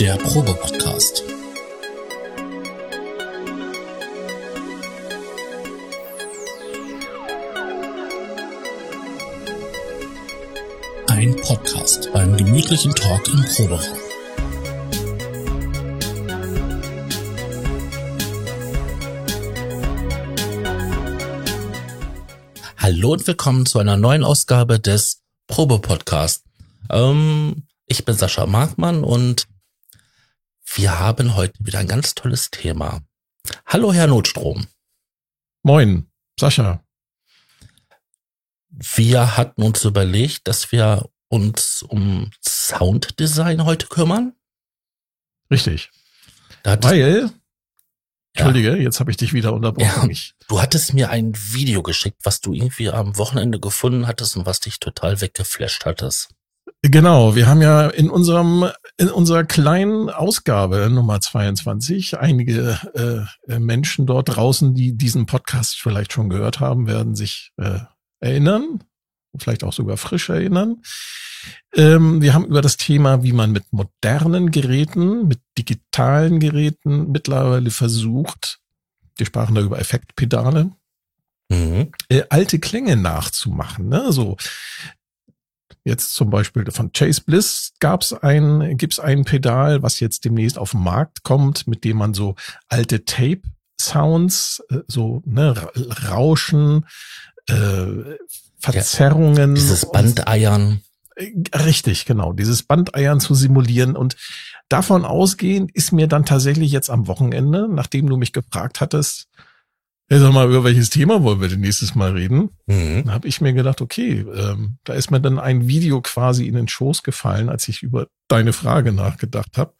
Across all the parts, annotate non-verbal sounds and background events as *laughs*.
der Probe-Podcast. Ein Podcast beim gemütlichen Talk im Proberaum. Hallo und willkommen zu einer neuen Ausgabe des Probe-Podcast. Ähm, ich bin Sascha Markmann und wir haben heute wieder ein ganz tolles Thema. Hallo, Herr Notstrom. Moin, Sascha. Wir hatten uns überlegt, dass wir uns um Sounddesign heute kümmern. Richtig. Weil, Entschuldige, ja. jetzt habe ich dich wieder unterbrochen. Ja, du hattest mir ein Video geschickt, was du irgendwie am Wochenende gefunden hattest und was dich total weggeflasht hattest. Genau, wir haben ja in unserem in unserer kleinen Ausgabe Nummer 22 einige äh, Menschen dort draußen, die diesen Podcast vielleicht schon gehört haben, werden sich äh, erinnern, vielleicht auch sogar frisch erinnern. Ähm, wir haben über das Thema, wie man mit modernen Geräten, mit digitalen Geräten mittlerweile versucht, wir sprachen da über Effektpedale, mhm. äh, alte Klänge nachzumachen. Ne? So Jetzt zum Beispiel von Chase Bliss gab's ein, gibt's ein Pedal, was jetzt demnächst auf den Markt kommt, mit dem man so alte Tape Sounds, äh, so ne, Rauschen, äh, Verzerrungen. Ja, dieses Bandeiern. Äh, richtig, genau. Dieses Bandeiern zu simulieren und davon ausgehend ist mir dann tatsächlich jetzt am Wochenende, nachdem du mich gefragt hattest, ja, sag mal, über welches Thema wollen wir denn nächstes Mal reden? Mhm. Da habe ich mir gedacht, okay, ähm, da ist mir dann ein Video quasi in den Schoß gefallen, als ich über deine Frage nachgedacht habe.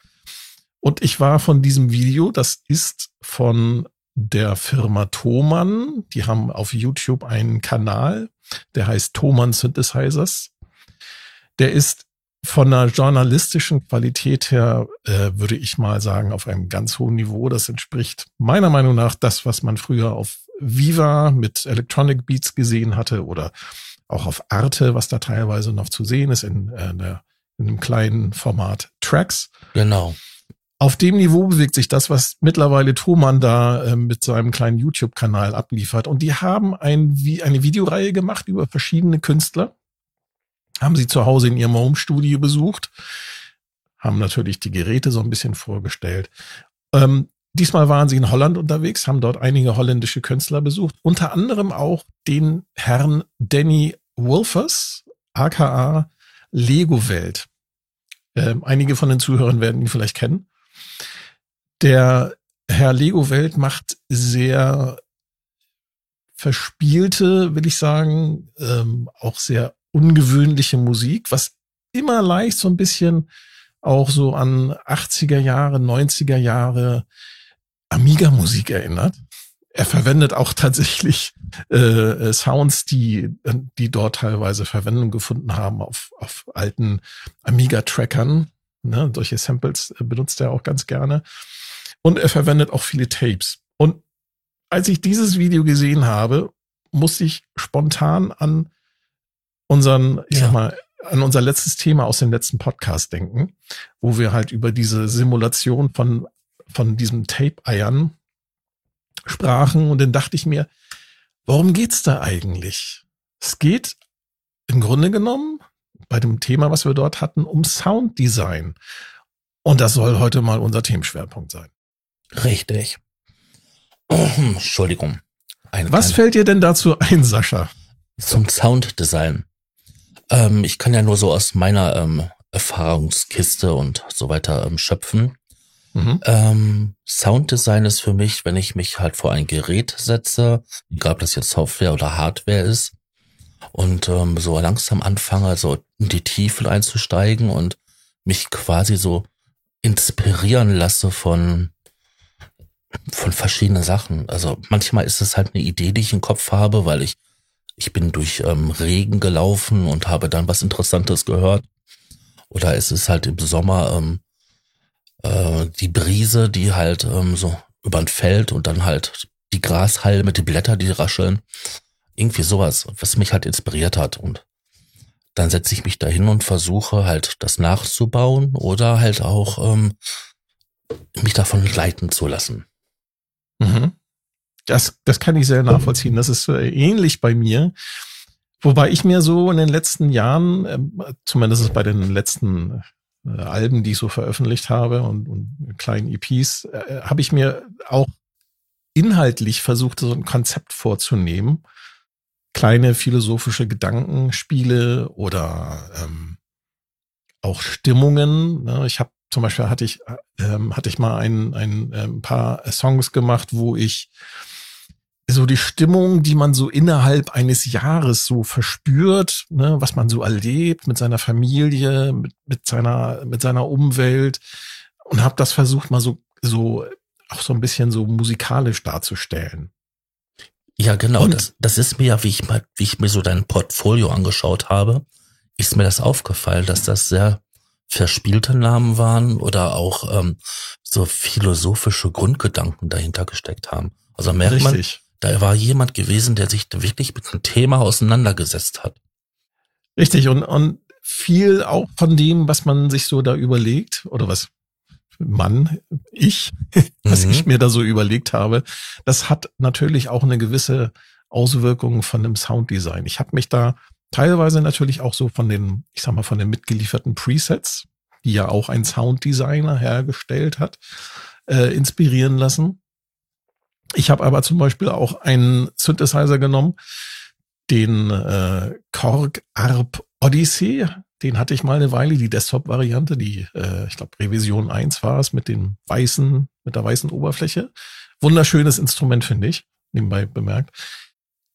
Und ich war von diesem Video, das ist von der Firma Thomann. Die haben auf YouTube einen Kanal, der heißt Thomann Synthesizers. Der ist von der journalistischen Qualität her, äh, würde ich mal sagen, auf einem ganz hohen Niveau. Das entspricht meiner Meinung nach das, was man früher auf Viva mit Electronic Beats gesehen hatte oder auch auf Arte, was da teilweise noch zu sehen ist in, äh, der, in einem kleinen Format Tracks. Genau. Auf dem Niveau bewegt sich das, was mittlerweile Thomann da äh, mit seinem kleinen YouTube-Kanal abliefert. Und die haben ein, wie eine Videoreihe gemacht über verschiedene Künstler haben sie zu Hause in ihrem Home-Studio besucht, haben natürlich die Geräte so ein bisschen vorgestellt. Ähm, diesmal waren sie in Holland unterwegs, haben dort einige holländische Künstler besucht, unter anderem auch den Herrn Danny Wolfers, aka Lego Welt. Ähm, einige von den Zuhörern werden ihn vielleicht kennen. Der Herr Lego Welt macht sehr verspielte, will ich sagen, ähm, auch sehr ungewöhnliche Musik, was immer leicht so ein bisschen auch so an 80er Jahre, 90er Jahre Amiga-Musik erinnert. Er verwendet auch tatsächlich äh, äh, Sounds, die, die dort teilweise Verwendung gefunden haben auf, auf alten Amiga-Trackern. Ne, solche Samples benutzt er auch ganz gerne. Und er verwendet auch viele Tapes. Und als ich dieses Video gesehen habe, musste ich spontan an unseren, ich ja. sag mal, an unser letztes Thema aus dem letzten Podcast denken, wo wir halt über diese Simulation von, von diesem Tape-Eiern sprachen. Und dann dachte ich mir, worum geht's da eigentlich? Es geht im Grunde genommen bei dem Thema, was wir dort hatten, um Sounddesign. Und das soll heute mal unser Themenschwerpunkt sein. Richtig. *clears throat* Entschuldigung. Eine was fällt dir denn dazu ein, Sascha? Zum Sounddesign. Ähm, ich kann ja nur so aus meiner ähm, Erfahrungskiste und so weiter ähm, schöpfen. Mhm. Ähm, Sounddesign ist für mich, wenn ich mich halt vor ein Gerät setze, egal ob das jetzt Software oder Hardware ist, und ähm, so langsam anfange, so in die Tiefe einzusteigen und mich quasi so inspirieren lasse von von verschiedenen Sachen. Also manchmal ist es halt eine Idee, die ich im Kopf habe, weil ich ich bin durch ähm, Regen gelaufen und habe dann was Interessantes gehört. Oder es ist halt im Sommer ähm, äh, die Brise, die halt ähm, so über ein Feld und dann halt die Grashalme, die Blätter, die rascheln. Irgendwie sowas, was mich halt inspiriert hat. Und dann setze ich mich dahin und versuche halt das nachzubauen oder halt auch ähm, mich davon leiten zu lassen. Mhm. Das, das kann ich sehr nachvollziehen. Das ist äh, ähnlich bei mir. Wobei ich mir so in den letzten Jahren, äh, zumindest bei den letzten äh, Alben, die ich so veröffentlicht habe und, und kleinen EPs, äh, habe ich mir auch inhaltlich versucht, so ein Konzept vorzunehmen. Kleine philosophische Gedankenspiele oder ähm, auch Stimmungen. Ne? Ich habe zum Beispiel hatte ich ähm, hatte ich mal ein, ein, ein ähm, paar Songs gemacht, wo ich so die Stimmung, die man so innerhalb eines Jahres so verspürt, ne, was man so erlebt mit seiner Familie, mit, mit seiner mit seiner Umwelt und habe das versucht mal so so auch so ein bisschen so musikalisch darzustellen. Ja, genau. das, das ist mir ja, wie ich mal, wie ich mir so dein Portfolio angeschaut habe, ist mir das aufgefallen, dass das sehr verspielte Namen waren oder auch ähm, so philosophische Grundgedanken dahinter gesteckt haben. Also merkt Richtig. Man, da war jemand gewesen, der sich wirklich mit dem Thema auseinandergesetzt hat. Richtig, und, und viel auch von dem, was man sich so da überlegt, oder was Mann, ich, *laughs* was mhm. ich mir da so überlegt habe, das hat natürlich auch eine gewisse Auswirkung von dem Sounddesign. Ich habe mich da teilweise natürlich auch so von den, ich sag mal, von den mitgelieferten Presets, die ja auch ein Sounddesigner hergestellt hat, äh, inspirieren lassen. Ich habe aber zum Beispiel auch einen Synthesizer genommen, den äh, Korg Arp Odyssey. Den hatte ich mal eine Weile, die Desktop-Variante, die, äh, ich glaube, Revision 1 war es mit dem weißen, mit der weißen Oberfläche. Wunderschönes Instrument, finde ich, nebenbei bemerkt.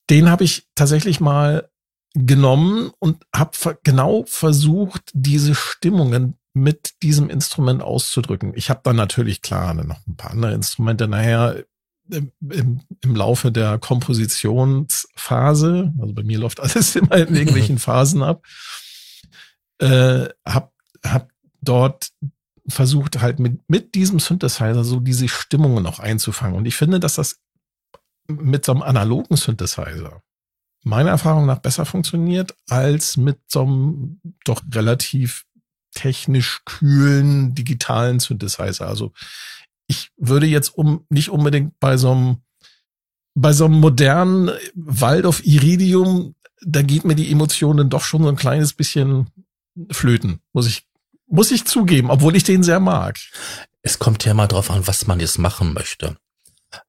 Den habe ich tatsächlich mal genommen und habe genau versucht, diese Stimmungen mit diesem Instrument auszudrücken. Ich habe dann natürlich klar noch ein paar andere Instrumente nachher im, im, Laufe der Kompositionsphase, also bei mir läuft *laughs* alles immer in irgendwelchen Phasen ab, äh, hab, hab dort versucht halt mit, mit diesem Synthesizer so diese Stimmungen auch einzufangen. Und ich finde, dass das mit so einem analogen Synthesizer meiner Erfahrung nach besser funktioniert als mit so einem doch relativ technisch kühlen digitalen Synthesizer. Also ich würde jetzt um nicht unbedingt bei so einem bei so einem modernen Waldorf Iridium, da geht mir die Emotionen doch schon so ein kleines bisschen flöten, muss ich muss ich zugeben, obwohl ich den sehr mag. Es kommt ja mal drauf an, was man jetzt machen möchte.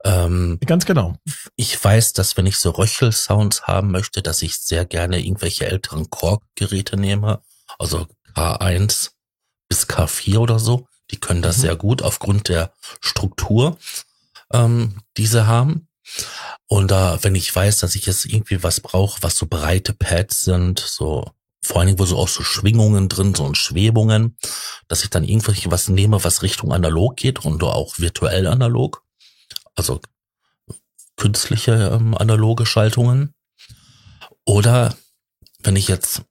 Ähm, Ganz genau. Ich weiß, dass wenn ich so Röchel-Sounds haben möchte, dass ich sehr gerne irgendwelche älteren Korg-Geräte nehme, also K1 bis K4 oder so. Die können das mhm. sehr gut aufgrund der Struktur, ähm, die sie haben. Und da, wenn ich weiß, dass ich jetzt irgendwie was brauche, was so breite Pads sind, so vor allen Dingen, wo so auch so Schwingungen drin sind und Schwebungen, dass ich dann irgendwelche was nehme, was Richtung analog geht und auch virtuell analog. Also künstliche ähm, analoge Schaltungen. Oder wenn ich jetzt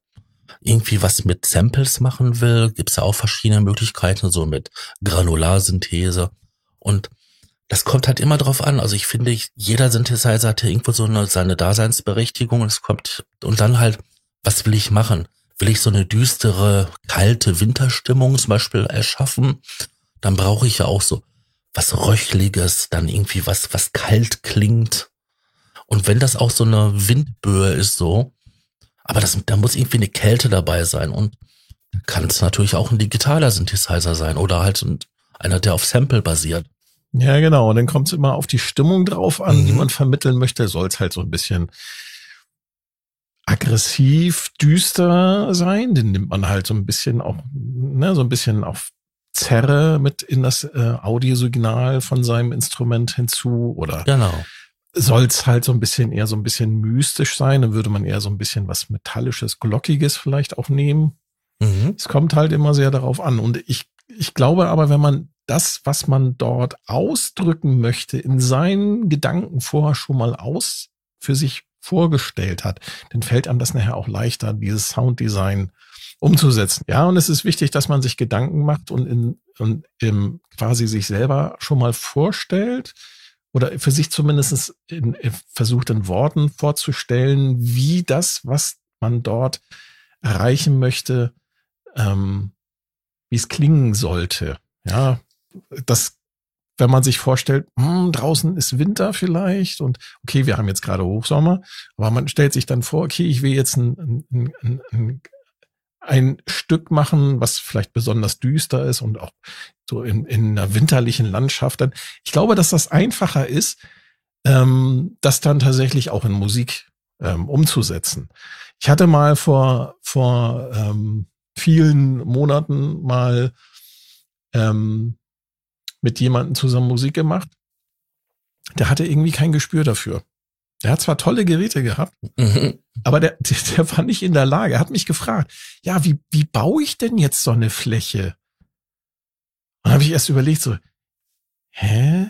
irgendwie was mit Samples machen will, gibt's ja auch verschiedene Möglichkeiten, so mit Granularsynthese. Und das kommt halt immer drauf an. Also ich finde, jeder Synthesizer hat ja irgendwo so eine, seine Daseinsberechtigung. Es kommt, und dann halt, was will ich machen? Will ich so eine düstere, kalte Winterstimmung zum Beispiel erschaffen? Dann brauche ich ja auch so was Röchliges, dann irgendwie was, was kalt klingt. Und wenn das auch so eine Windböe ist, so, aber das, da muss irgendwie eine Kälte dabei sein und kann es natürlich auch ein digitaler Synthesizer sein oder halt einer, der auf Sample basiert. Ja, genau. Und dann kommt es immer auf die Stimmung drauf an, mhm. die man vermitteln möchte. Soll es halt so ein bisschen aggressiv, düster sein. Den nimmt man halt so ein bisschen auch, ne, so ein bisschen auf Zerre mit in das äh, Audiosignal von seinem Instrument hinzu oder genau soll es halt so ein bisschen eher so ein bisschen mystisch sein, dann würde man eher so ein bisschen was Metallisches, Glockiges vielleicht auch nehmen. Mhm. Es kommt halt immer sehr darauf an. Und ich, ich glaube aber, wenn man das, was man dort ausdrücken möchte, in seinen Gedanken vorher schon mal aus für sich vorgestellt hat, dann fällt einem das nachher auch leichter, dieses Sounddesign umzusetzen. Ja, und es ist wichtig, dass man sich Gedanken macht und in, und im quasi sich selber schon mal vorstellt, oder für sich zumindest in, versucht in Worten vorzustellen, wie das, was man dort erreichen möchte, ähm, wie es klingen sollte. Ja, das, wenn man sich vorstellt, hm, draußen ist Winter vielleicht und okay, wir haben jetzt gerade Hochsommer, aber man stellt sich dann vor, okay, ich will jetzt ein, ein, ein, ein Stück machen, was vielleicht besonders düster ist und auch so in, in einer winterlichen Landschaft. Dann, ich glaube, dass das einfacher ist, ähm, das dann tatsächlich auch in Musik ähm, umzusetzen. Ich hatte mal vor vor ähm, vielen Monaten mal ähm, mit jemandem zusammen Musik gemacht. Der hatte irgendwie kein Gespür dafür. Der hat zwar tolle Geräte gehabt, mhm. aber der, der, der war nicht in der Lage. Er hat mich gefragt, ja, wie, wie baue ich denn jetzt so eine Fläche? Und habe ich erst überlegt, so, hä?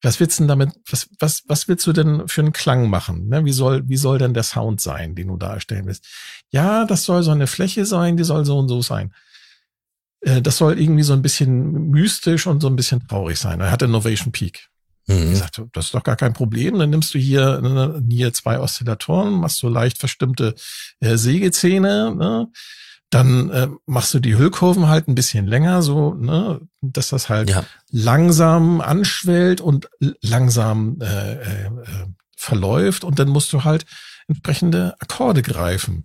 Was willst du denn damit, was, was, was willst du denn für einen Klang machen? Ne? Wie soll, wie soll denn der Sound sein, den du darstellen willst? Ja, das soll so eine Fläche sein, die soll so und so sein. Äh, das soll irgendwie so ein bisschen mystisch und so ein bisschen traurig sein. Er hatte Innovation Peak. Mhm. Ich sagte, das ist doch gar kein Problem. Dann nimmst du hier, ne, hier zwei Oszillatoren, machst so leicht verstimmte äh, Sägezähne, ne? dann äh, machst du die Hüllkurven halt ein bisschen länger, so, ne, dass das halt ja. langsam anschwellt und langsam äh, äh, verläuft und dann musst du halt entsprechende Akkorde greifen.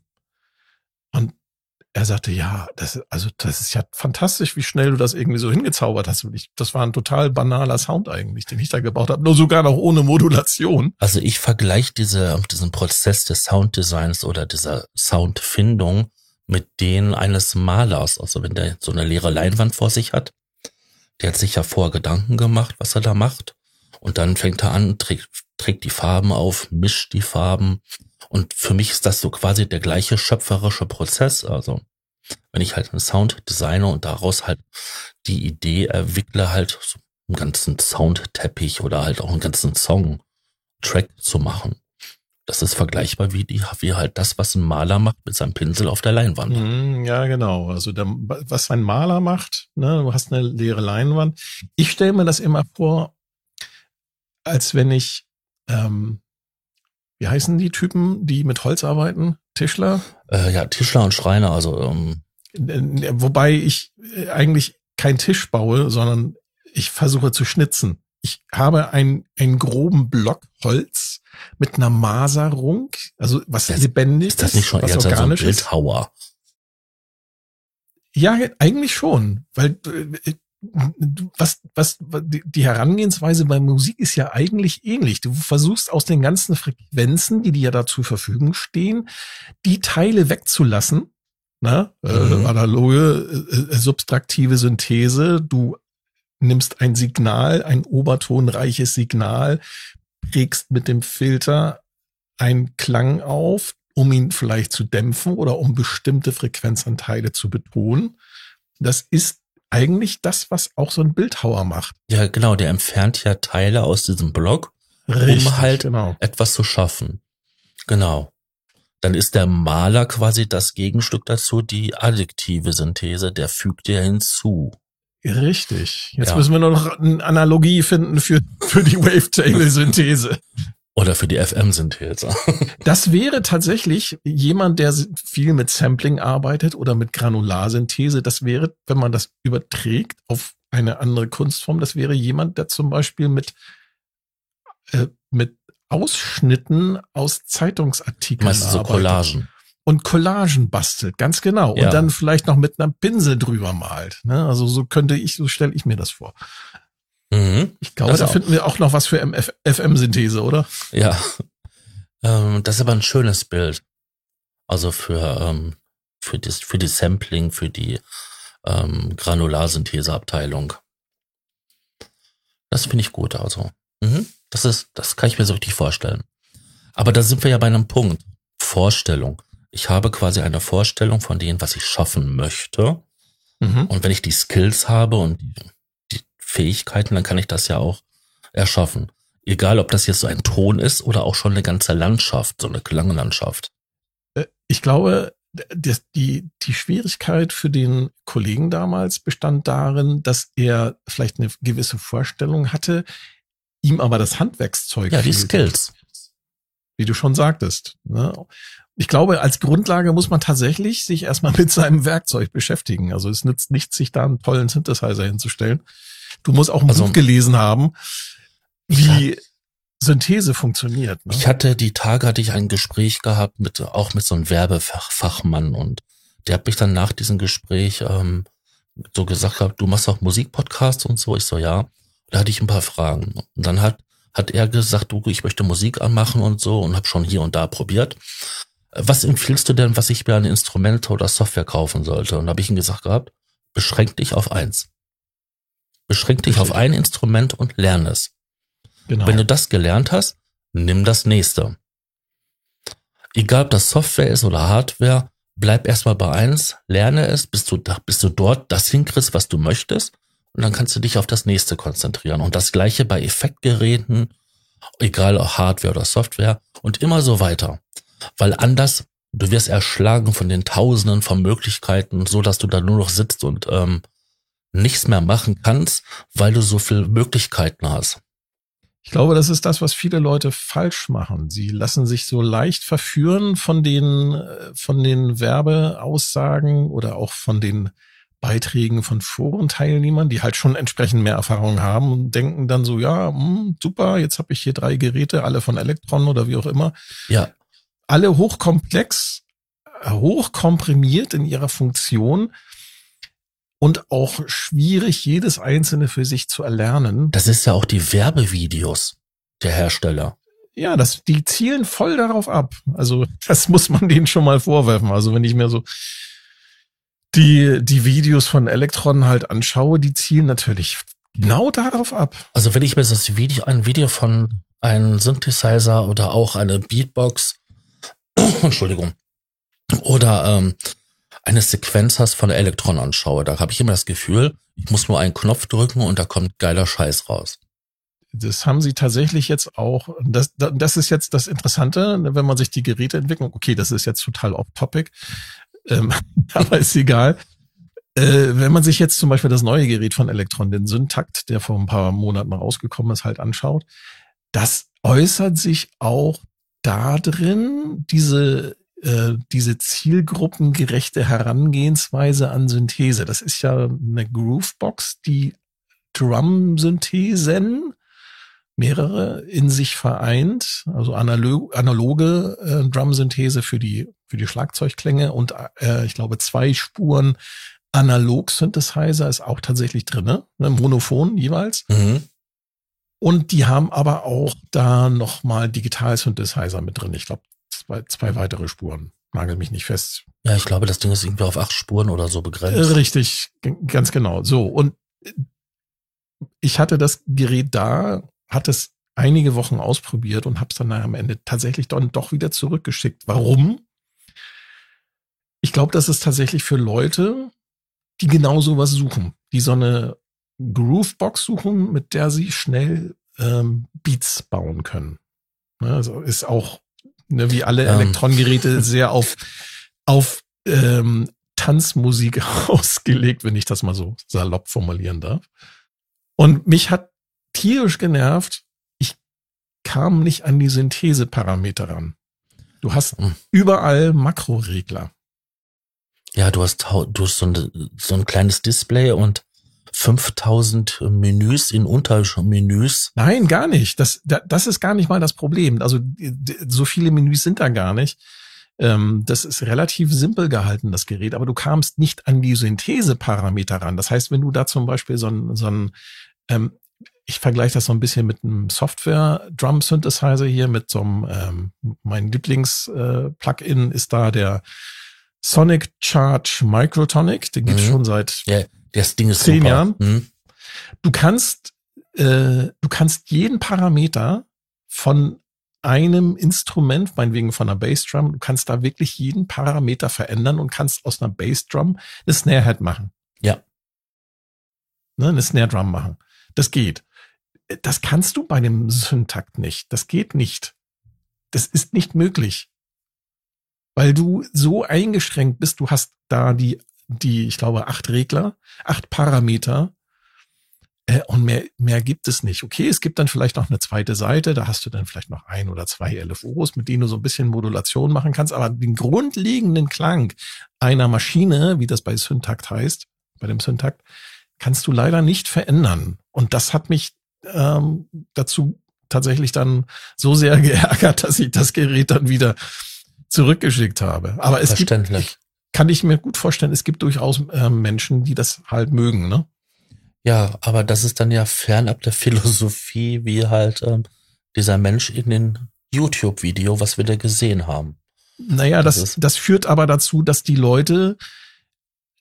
Und er sagte, ja, das, also das ist ja fantastisch, wie schnell du das irgendwie so hingezaubert hast. Ich, das war ein total banaler Sound eigentlich, den ich da gebaut habe, nur sogar noch ohne Modulation. Also ich vergleiche diese, diesen Prozess des Sounddesigns oder dieser Soundfindung mit denen eines Malers. Also wenn der so eine leere Leinwand vor sich hat, der hat sich ja vorher Gedanken gemacht, was er da macht. Und dann fängt er an, trägt, trägt die Farben auf, mischt die Farben. Und für mich ist das so quasi der gleiche schöpferische Prozess. Also wenn ich halt einen Sound designe und daraus halt die Idee erwickle, halt so einen ganzen Soundteppich oder halt auch einen ganzen Song, Track zu machen. Das ist vergleichbar wie die, wie halt das, was ein Maler macht mit seinem Pinsel auf der Leinwand. Mhm, ja, genau. Also der, was ein Maler macht, ne, du hast eine leere Leinwand. Ich stelle mir das immer vor, als wenn ich, ähm, wie heißen die Typen, die mit Holz arbeiten? Tischler? Äh, ja, Tischler und Schreiner, also ähm. wobei ich äh, eigentlich kein Tisch baue, sondern ich versuche zu schnitzen ich habe einen, einen groben Block Holz mit einer Maserung, also was das, lebendig ist. das nicht schon was eher organisch so ein Bildhauer? Ja, eigentlich schon, weil äh, was, was, die Herangehensweise bei Musik ist ja eigentlich ähnlich. Du versuchst aus den ganzen Frequenzen, die dir ja da zur Verfügung stehen, die Teile wegzulassen. Na, äh, mhm. äh, analoge, äh, subtraktive Synthese. Du nimmst ein Signal, ein obertonreiches Signal, prägst mit dem Filter einen Klang auf, um ihn vielleicht zu dämpfen oder um bestimmte Frequenzanteile zu betonen. Das ist eigentlich das, was auch so ein Bildhauer macht. Ja, genau, der entfernt ja Teile aus diesem Block, Richtig, um halt genau. etwas zu schaffen. Genau. Dann ist der Maler quasi das Gegenstück dazu, die addiktive Synthese, der fügt ja hinzu. Richtig. Jetzt ja. müssen wir nur noch eine Analogie finden für, für die Wavetable-Synthese. Oder für die FM-Synthese. *laughs* das wäre tatsächlich jemand, der viel mit Sampling arbeitet oder mit Granularsynthese. Das wäre, wenn man das überträgt auf eine andere Kunstform, das wäre jemand, der zum Beispiel mit, äh, mit Ausschnitten aus Zeitungsartikeln Meistens so Collagen und Collagen bastelt, ganz genau. Ja. Und dann vielleicht noch mit einem Pinsel drüber malt. Ne? Also so könnte ich, so stelle ich mir das vor. Mhm. Ich glaube, das da auch. finden wir auch noch was für FM-Synthese, oder? Ja. *laughs* Ähm, das ist aber ein schönes Bild. Also für, ähm, für, das, für die Sampling, für die ähm, Granularsyntheseabteilung. Das finde ich gut, also. Mhm. Das ist, das kann ich mir so richtig vorstellen. Aber da sind wir ja bei einem Punkt. Vorstellung ich habe quasi eine Vorstellung von dem, was ich schaffen möchte. Mhm. Und wenn ich die Skills habe und die Fähigkeiten, dann kann ich das ja auch erschaffen. Egal, ob das jetzt so ein Ton ist oder auch schon eine ganze Landschaft, so eine Klanglandschaft. Äh, ich glaube, die, die Schwierigkeit für den Kollegen damals bestand darin, dass er vielleicht eine gewisse Vorstellung hatte, ihm aber das Handwerkszeug. Ja, die Skills. Wie du schon sagtest. Ne? Ich glaube, als Grundlage muss man tatsächlich sich erstmal mit seinem Werkzeug beschäftigen. Also es nützt nichts, sich da einen tollen Synthesizer hinzustellen. Du musst auch ein also, Buch gelesen haben, wie Synthese funktioniert. Ne? Ich hatte die Tage hatte ich ein Gespräch gehabt mit auch mit so einem Werbefachmann und der hat mich dann nach diesem Gespräch ähm, so gesagt gehabt, du machst auch Musikpodcasts und so. Ich so ja. Da hatte ich ein paar Fragen und dann hat hat er gesagt, du, ich möchte Musik anmachen und so und habe schon hier und da probiert. Was empfiehlst du denn, was ich mir an Instrumente oder Software kaufen sollte? Und da habe ich ihm gesagt gehabt, beschränk dich auf eins. Beschränk dich auf ein Instrument und lerne es. Genau. Wenn du das gelernt hast, nimm das nächste. Egal ob das Software ist oder Hardware, bleib erstmal bei eins, lerne es, bis du, bis du dort das hinkriegst, was du möchtest. Und dann kannst du dich auf das nächste konzentrieren. Und das gleiche bei Effektgeräten, egal ob Hardware oder Software und immer so weiter. Weil anders, du wirst erschlagen von den Tausenden von Möglichkeiten, so dass du da nur noch sitzt und ähm, nichts mehr machen kannst, weil du so viele Möglichkeiten hast. Ich glaube, das ist das, was viele Leute falsch machen. Sie lassen sich so leicht verführen von den, äh, von den Werbeaussagen oder auch von den Beiträgen von Forenteilnehmern, die halt schon entsprechend mehr Erfahrung haben und denken dann so, ja, mh, hm, super, jetzt habe ich hier drei Geräte, alle von Elektron oder wie auch immer. Ja. Alle hochkomplex, hochkomprimiert in ihrer Funktion und auch schwierig, jedes einzelne für sich zu erlernen. Das ist ja auch die Werbevideos der Hersteller. Ja, das, die zielen voll darauf ab. Also, das muss man denen schon mal vorwerfen. Also, wenn ich mir so die, die Videos von Elektron halt anschaue, die zielen natürlich genau darauf ab. Also, wenn ich mir das Video, ein Video von einem Synthesizer oder auch eine Beatbox, *clears throat* Entschuldigung, oder ähm, eine Sequenz hast von Elektron anschaue, da habe ich immer das Gefühl, ich muss nur einen Knopf drücken und da kommt geiler Scheiß raus. Das haben sie tatsächlich jetzt auch. Das, das ist jetzt das Interessante, wenn man sich die Geräte entwickeln. Okay, das ist jetzt total off-topic, ähm, *laughs* aber ist egal. Äh, wenn man sich jetzt zum Beispiel das neue Gerät von Elektron, den Syntakt, der vor ein paar Monaten rausgekommen ist, halt anschaut, das äußert sich auch da drin, diese äh, diese zielgruppengerechte Herangehensweise an Synthese. Das ist ja eine Groovebox, die Drum-Synthesen mehrere in sich vereint, also analog, analoge äh, Drum-Synthese für die für die Schlagzeugklänge und äh, ich glaube zwei Spuren Analog-Synthesizer ist auch tatsächlich drin, ne? Monophon jeweils. Mhm. Und die haben aber auch da nochmal Digital-Synthesizer mit drin. Ich glaube, zwei, zwei weitere Spuren. Nagel mich nicht fest. Ja, ich glaube, das Ding ist irgendwie auf acht Spuren oder so begrenzt. Äh, richtig, ganz genau. So, und ich hatte das Gerät da, hatte es einige Wochen ausprobiert und habe es dann am Ende tatsächlich dann doch wieder zurückgeschickt. Warum? Ich glaube, das ist tatsächlich für Leute, die genau sowas suchen, die so eine Groovebox suchen, mit der sie schnell ähm, Beats bauen können. Also ist auch ne, wie alle ähm. Elektrongeräte *laughs* sehr auf, auf ähm, Tanzmusik *laughs* ausgelegt, wenn ich das mal so salopp formulieren darf. Und mich hat tierisch genervt, ich kam nicht an die Syntheseparameter ran. Du hast hm. überall Makroregler. Ja, du hast, du hast so ein, so ein kleines Display und 5000 Menüs in Untermenüs? Nein, gar nicht. Das, das ist gar nicht mal das Problem. Also so viele Menüs sind da gar nicht. Ähm, das ist relativ simpel gehalten, das Gerät, aber du kamst nicht an die Syntheseparameter ran. Das heißt, wenn du da zum Beispiel so ein, so ein ähm, ich vergleiche das so ein bisschen mit einem Software-Drum-Synthesizer hier, mit so einem, ähm, mein Lieblings-Plugin äh, ist da der Sonic Charge Microtonic. Den gibt's mhm. schon seit yeah. Das Ding ist zehn super. Jahren. Mhm. Du kannst, äh, du kannst jeden Parameter von einem Instrument, meinetwegen von einer Bassdrum, du kannst da wirklich jeden Parameter verändern und kannst aus einer Bassdrum eine Snare-Head machen. Ja. Ne, eine Snare-Drum machen. Das geht. Das kannst du bei dem Syntakt nicht. Das geht nicht. Das ist nicht möglich. Weil du so eingeschränkt bist, du hast da die die, ich glaube, acht Regler, acht Parameter. Äh, und mehr, mehr gibt es nicht. Okay, es gibt dann vielleicht noch eine zweite Seite, da hast du dann vielleicht noch ein oder zwei LFOs, mit denen du so ein bisschen Modulation machen kannst, aber den grundlegenden Klang einer Maschine, wie das bei Syntakt heißt, bei dem Syntakt, kannst du leider nicht verändern. Und das hat mich ähm, dazu tatsächlich dann so sehr *laughs* geärgert, dass ich das Gerät dann wieder zurückgeschickt habe. Aber es gibt, kann ich mir gut vorstellen, es gibt durchaus äh, Menschen, die das halt mögen, ne? Ja, aber das ist dann ja fernab der *laughs* Philosophie, wie halt ähm, dieser Mensch in den YouTube-Video, was wir da gesehen haben. Naja, das, das, das führt aber dazu, dass die Leute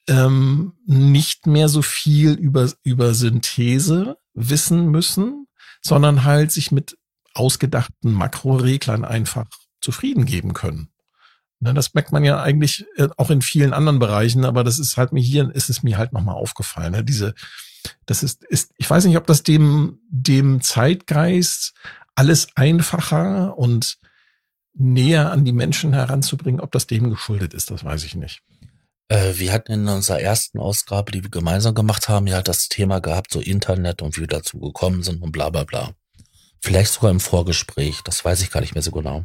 ähm, nicht mehr so viel über, über Synthese wissen müssen, sondern halt sich mit ausgedachten Makroreglern einfach zufrieden geben können. Ne, das merkt man ja eigentlich äh, auch in vielen anderen Bereichen, aber das ist halt mir hier, ist es mir halt nochmal aufgefallen. Ne? Diese, das ist, ist, ich weiß nicht, ob das dem, dem Zeitgeist alles einfacher und näher an die Menschen heranzubringen, ob das dem geschuldet ist, das weiß ich nicht. Äh, wir hatten in unserer ersten Ausgabe, die wir gemeinsam gemacht haben, ja das Thema gehabt, so Internet und wie wir dazu gekommen sind und bla bla bla. Vielleicht sogar im Vorgespräch, das weiß ich gar nicht mehr so genau.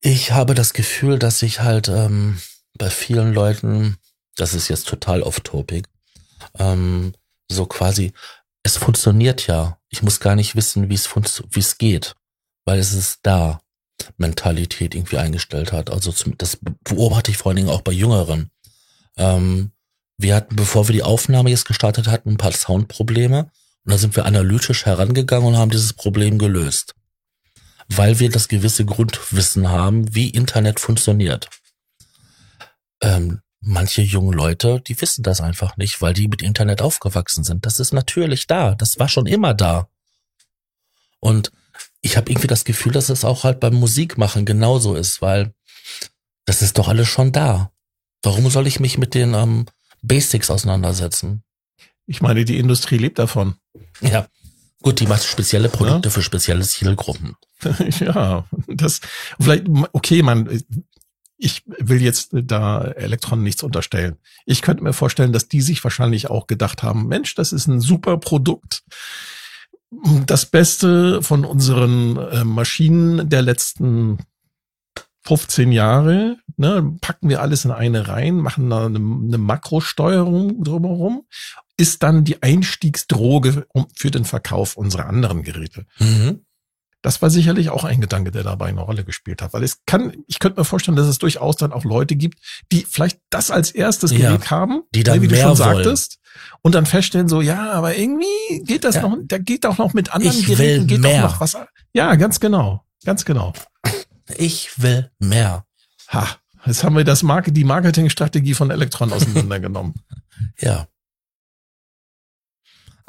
Ich habe das Gefühl, dass ich halt ähm, bei vielen Leuten, das ist jetzt total off-topic, ähm, so quasi, es funktioniert ja. Ich muss gar nicht wissen, wie es wie es geht, weil es ist da. Mentalität irgendwie eingestellt hat. Also zum, das beobachte ich vor allen Dingen auch bei Jüngeren. Ähm, wir hatten, bevor wir die Aufnahme jetzt gestartet hatten, ein paar Soundprobleme und da sind wir analytisch herangegangen und haben dieses Problem gelöst. Weil wir das gewisse Grundwissen haben, wie Internet funktioniert. Ähm, manche junge Leute, die wissen das einfach nicht, weil die mit Internet aufgewachsen sind. Das ist natürlich da. Das war schon immer da. Und ich habe irgendwie das Gefühl, dass es auch halt beim Musikmachen genauso ist, weil das ist doch alles schon da. Warum soll ich mich mit den ähm, Basics auseinandersetzen? Ich meine, die Industrie lebt davon. Ja. Gut, die macht spezielle Produkte ja. für spezielle Zielgruppen. *laughs* ja, das vielleicht, okay, man, ich will jetzt da Elektron nichts unterstellen. Ich könnte mir vorstellen, dass die sich wahrscheinlich auch gedacht haben, Mensch, das ist ein super Produkt. Das Beste von unseren äh, Maschinen der letzten 15 Jahre, ne, packen wir alles in eine rein, machen da eine, eine Makrosteuerung drumherum, ist dann die Einstiegsdroge für den Verkauf unserer anderen Geräte. Mhm. Das war sicherlich auch ein Gedanke, der dabei eine Rolle gespielt hat. Weil es kann, ich könnte mir vorstellen, dass es durchaus dann auch Leute gibt, die vielleicht das als erstes ja, Gerät haben, die dann wie du schon sagtest, und dann feststellen so, ja, aber irgendwie geht das ja. noch, da geht auch noch mit anderen ich Geräten, geht mehr. auch noch was. Ja, ganz genau, ganz genau. Ich will mehr. Ha, jetzt haben wir das Marke, die Marketingstrategie von Elektron auseinandergenommen. *laughs* ja.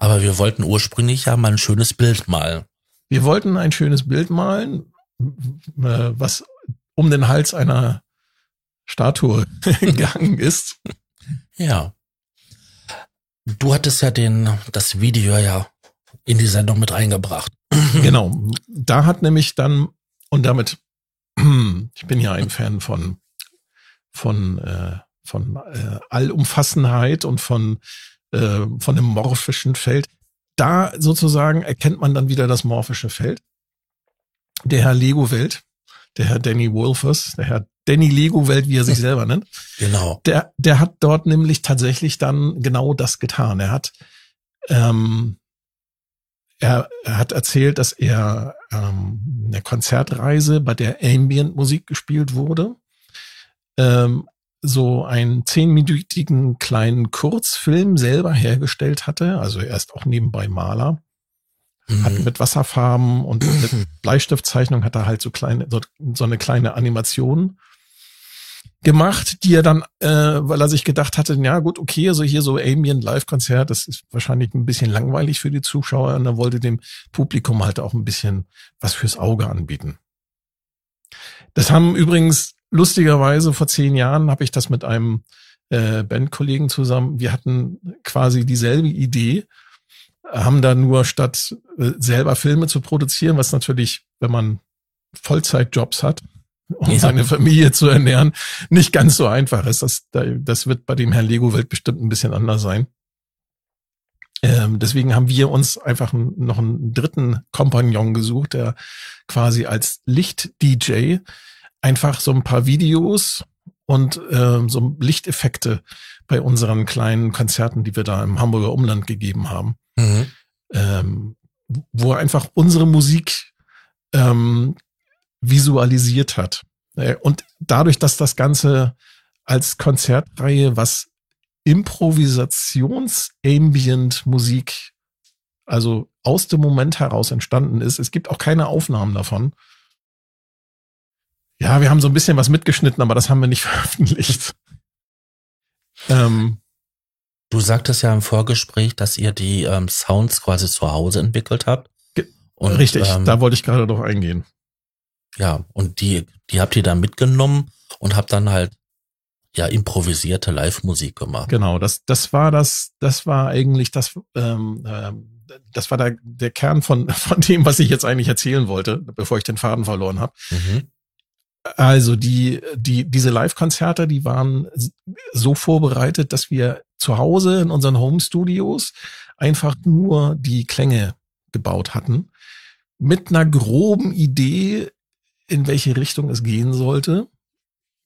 Aber wir wollten ursprünglich ja mal ein schönes Bild malen. Wir wollten ein schönes Bild malen, äh, was um den Hals einer Statue *laughs* gegangen ist. Ja. Du hattest ja den, das Video ja in die Sendung mit eingebracht. *clears throat* Genau. Da hat nämlich dann, und damit, *clears throat* ich bin ja ein Fan von, von, äh, von äh, Allumfassenheit und von, äh, von dem morphischen Feld da sozusagen erkennt man dann wieder das morphische Feld. Der Herr Lego-Welt, der Herr Danny Wolfers, der Herr Danny Lego-Welt, wie er sich selber nennt. Genau. Der, der hat dort nämlich tatsächlich dann genau das getan. Er hat, ähm, er, er hat erzählt, dass er ähm, eine Konzertreise, bei der Ambient-Musik gespielt wurde, ähm, so einen zehnminütigen kleinen Kurzfilm selber hergestellt hatte. Also er ist auch nebenbei Maler. Mhm. Hat mit Wasserfarben und *clears throat* mit Bleistiftzeichnung hat er halt so kleine, so, so eine kleine Animation gemacht, die er dann, äh, weil er sich gedacht hatte, ja gut, okay, also hier so Ambient Live-Konzert, das ist wahrscheinlich ein bisschen langweilig für die Zuschauer und er wollte dem Publikum halt auch ein bisschen was fürs Auge anbieten. Das haben übrigens lustigerweise vor zehn Jahren habe ich das mit einem äh, Bandkollegen zusammen. Wir hatten quasi dieselbe Idee, haben da nur statt äh, selber Filme zu produzieren, was natürlich, wenn man Vollzeitjobs hat, um ja. seine Familie zu ernähren, nicht ganz so einfach ist. Das, das wird bei dem Herrn Lego-Welt bestimmt ein bisschen anders sein. Ähm, deswegen haben wir uns einfach noch einen dritten Kompagnon gesucht, der quasi als Licht-DJ einfach so ein paar Videos und ähm, so Lichteffekte bei unseren kleinen Konzerten, die wir da im Hamburger Umland gegeben haben, mhm. ähm, wo er einfach unsere Musik ähm, visualisiert hat. Äh, und dadurch, dass das Ganze als Konzertreihe, was Improvisations-Ambient-Musik, also aus dem Moment heraus entstanden ist. Es gibt auch keine Aufnahmen davon. Ja, wir haben so ein bisschen was mitgeschnitten, aber das haben wir nicht *laughs* veröffentlicht. Ähm, du sagtest ja im Vorgespräch, dass ihr die ähm, Sounds quasi zu Hause entwickelt habt. Und, richtig, ähm, da wollte ich gerade doch eingehen. Ja, und die, die habt ihr da mitgenommen und habt dann halt ja improvisierte Live-Musik gemacht. Genau, das das war das das war eigentlich das ähm, äh, das war der, der Kern von *laughs* von dem, was ich jetzt eigentlich erzählen wollte, bevor ich den Faden verloren habe. Mhm. Also die die diese Live-Konzerte, die waren so vorbereitet, dass wir zu Hause in unseren Home Studios einfach nur die Klänge gebaut hatten mit einer groben Idee, in welche Richtung es gehen sollte.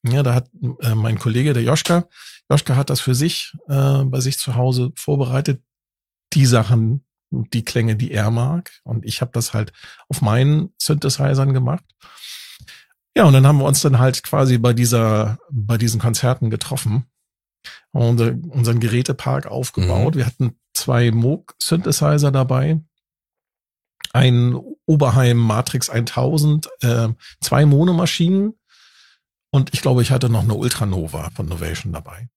Ja, da hat äh, mein Kollege, der Joschka, Joschka hat das für sich äh, bei sich zu Hause vorbereitet. Die Sachen, die Klänge, die er mag. Und ich habe das halt auf meinen Synthesizern gemacht. Ja, und dann haben wir uns dann halt quasi bei dieser, bei diesen Konzerten getroffen, haben unser, unseren Gerätepark aufgebaut. Mhm. Wir hatten zwei Moog Synthesizer dabei, ein Oberheim Matrix 1000, äh, zwei Monomaschinen und ich glaube, ich hatte noch eine Ultranova von Novation dabei.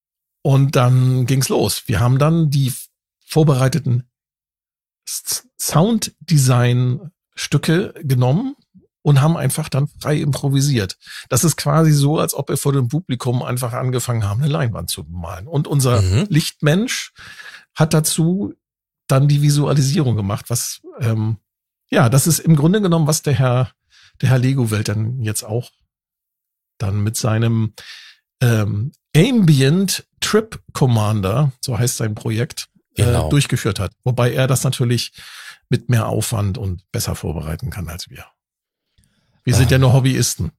Und dann ging's los. Wir haben dann die vorbereiteten Sounddesign-Stücke genommen und haben einfach dann frei improvisiert. Das ist quasi so, als ob wir vor dem Publikum einfach angefangen haben, eine Leinwand zu malen. Und unser mhm. Lichtmensch hat dazu dann die Visualisierung gemacht, was ähm, ja, das ist im Grunde genommen, was der Herr, der Herr Lego-Welt dann jetzt auch dann mit seinem ähm, Ambient Trip Commander, so heißt sein Projekt, äh, genau. äh, durchgeführt hat. Wobei er das natürlich mit mehr Aufwand und besser vorbereiten kann als wir. Wir sind ja nur Hobbyisten.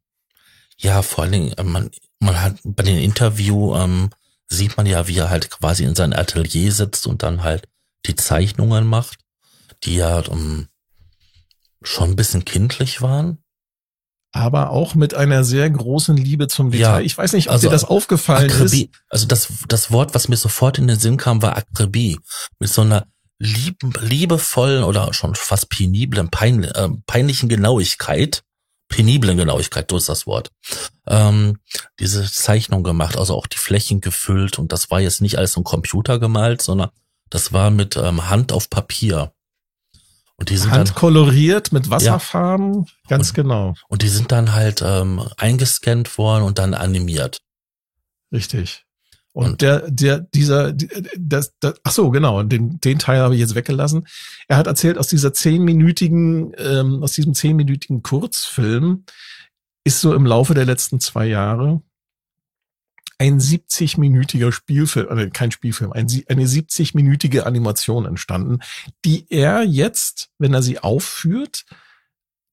Ja, vor allen Dingen, äh, man, man hat bei den Interview ähm, sieht man ja, wie er halt quasi in sein Atelier sitzt und dann halt die Zeichnungen macht, die ja ähm, schon ein bisschen kindlich waren aber auch mit einer sehr großen Liebe zum Detail. Ja, ich weiß nicht, ob also dir das aufgefallen Akribie, ist. Also das, das Wort, was mir sofort in den Sinn kam, war Akribie. Mit so einer lieb, liebevollen oder schon fast peniblen, pein, äh, peinlichen Genauigkeit. Peniblen Genauigkeit, so ist das Wort. Ähm, diese Zeichnung gemacht, also auch die Flächen gefüllt und das war jetzt nicht alles im Computer gemalt, sondern das war mit ähm, Hand auf Papier. Und die sind Handkoloriert dann, mit Wasserfarben, ja. ganz und, genau. Und die sind dann halt ähm, eingescannt worden und dann animiert. Richtig. Und, der, der, dieser, das, das, ach so, genau, den, den Teil habe ich jetzt weggelassen. Er hat erzählt, aus dieser zehnminütigen, ähm, aus diesem zehnminütigen Kurzfilm ist so im Laufe der letzten zwei Jahre ein 70-minütiger Spielfilm, oder kein Spielfilm, ein, eine 70-minütige Animation entstanden, die er jetzt, wenn er sie aufführt,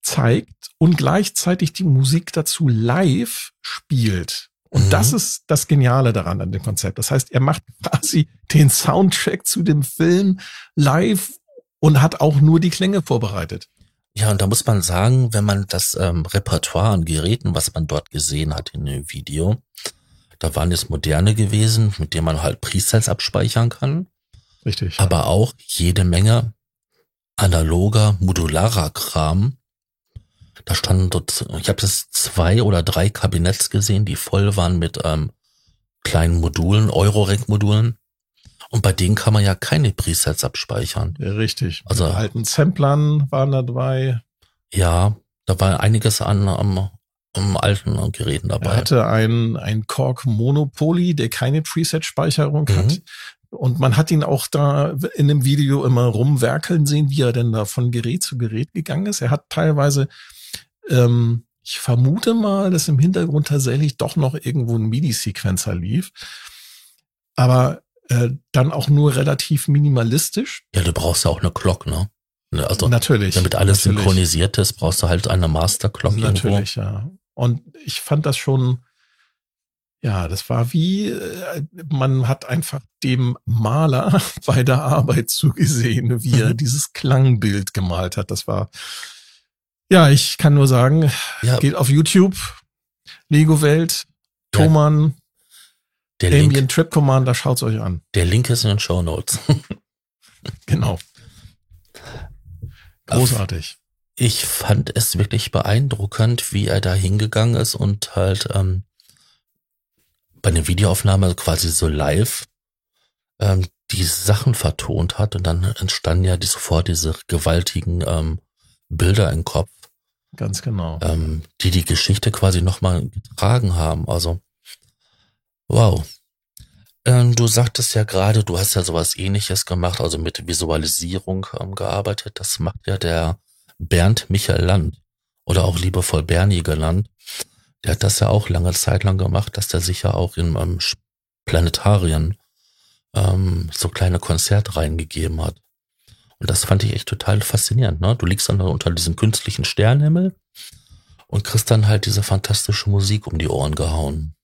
zeigt und gleichzeitig die Musik dazu live spielt. Und mhm. das ist das Geniale daran an dem Konzept. Das heißt, er macht quasi *laughs* den Soundtrack zu dem Film live und hat auch nur die Klänge vorbereitet. Ja, und da muss man sagen, wenn man das ähm, Repertoire an Geräten, was man dort gesehen hat in dem Video, da waren jetzt moderne gewesen, mit denen man halt Presets abspeichern kann. Richtig. Aber auch jede Menge analoger, modularer Kram. Da standen dort, ich habe jetzt zwei oder drei Kabinetts gesehen, die voll waren mit ähm, kleinen Modulen, Eurorack-Modulen. Und bei denen kann man ja keine Presets abspeichern. Ja, richtig. Also mit alten Samplern waren da dabei. Ja, da war einiges an am um, alten Geräten dabei. Er hatte ein, ein Korg Monopoly, der keine Preset-Speicherung mhm. hat. Und man hat ihn auch da in dem Video immer rumwerkeln sehen, wie er denn da von Gerät zu Gerät gegangen ist. Er hat teilweise, ähm, ich vermute mal, dass im Hintergrund tatsächlich doch noch irgendwo ein MIDI-Sequencer lief. Aber Äh, dann auch nur relativ minimalistisch. Ja, du brauchst ja auch eine Glock, ne? Also, natürlich. Damit alles natürlich. synchronisiert ist, brauchst du halt eine Master Clock. Natürlich, irgendwo. ja. Und ich fand das schon, ja, das war wie, äh, man hat einfach dem Maler *laughs* bei der Arbeit zugesehen, wie er *laughs* dieses Klangbild gemalt hat. Das war, ja, ich kann nur sagen, ja. geht auf YouTube, Lego Welt, Thomann, der Ambient Link, Trip Commander, schaut's euch an. Der Link ist in den Show Notes. *laughs* genau. Großartig. Ich fand es wirklich beeindruckend, wie er da hingegangen ist und halt ähm, bei einer Videoaufnahme quasi so live ähm, die Sachen vertont hat und dann entstanden ja die, sofort diese gewaltigen ähm, Bilder im Kopf. Ganz genau. Ähm, die die Geschichte quasi nochmal getragen haben. Also, wow. Ähm, du sagtest ja gerade, du hast ja sowas ähnliches gemacht, also mit Visualisierung ähm, gearbeitet. Das macht ja der Bernd Michael Land oder auch liebevoll Bernie genannt. Der hat das ja auch lange Zeit lang gemacht, dass der sich ja auch in ähm, Planetarien ähm, so kleine Konzerte reingegeben hat. Und das fand ich echt total faszinierend. Ne? Du liegst dann unter diesem künstlichen Sternenhimmel und kriegst dann halt diese fantastische Musik um die Ohren gehauen.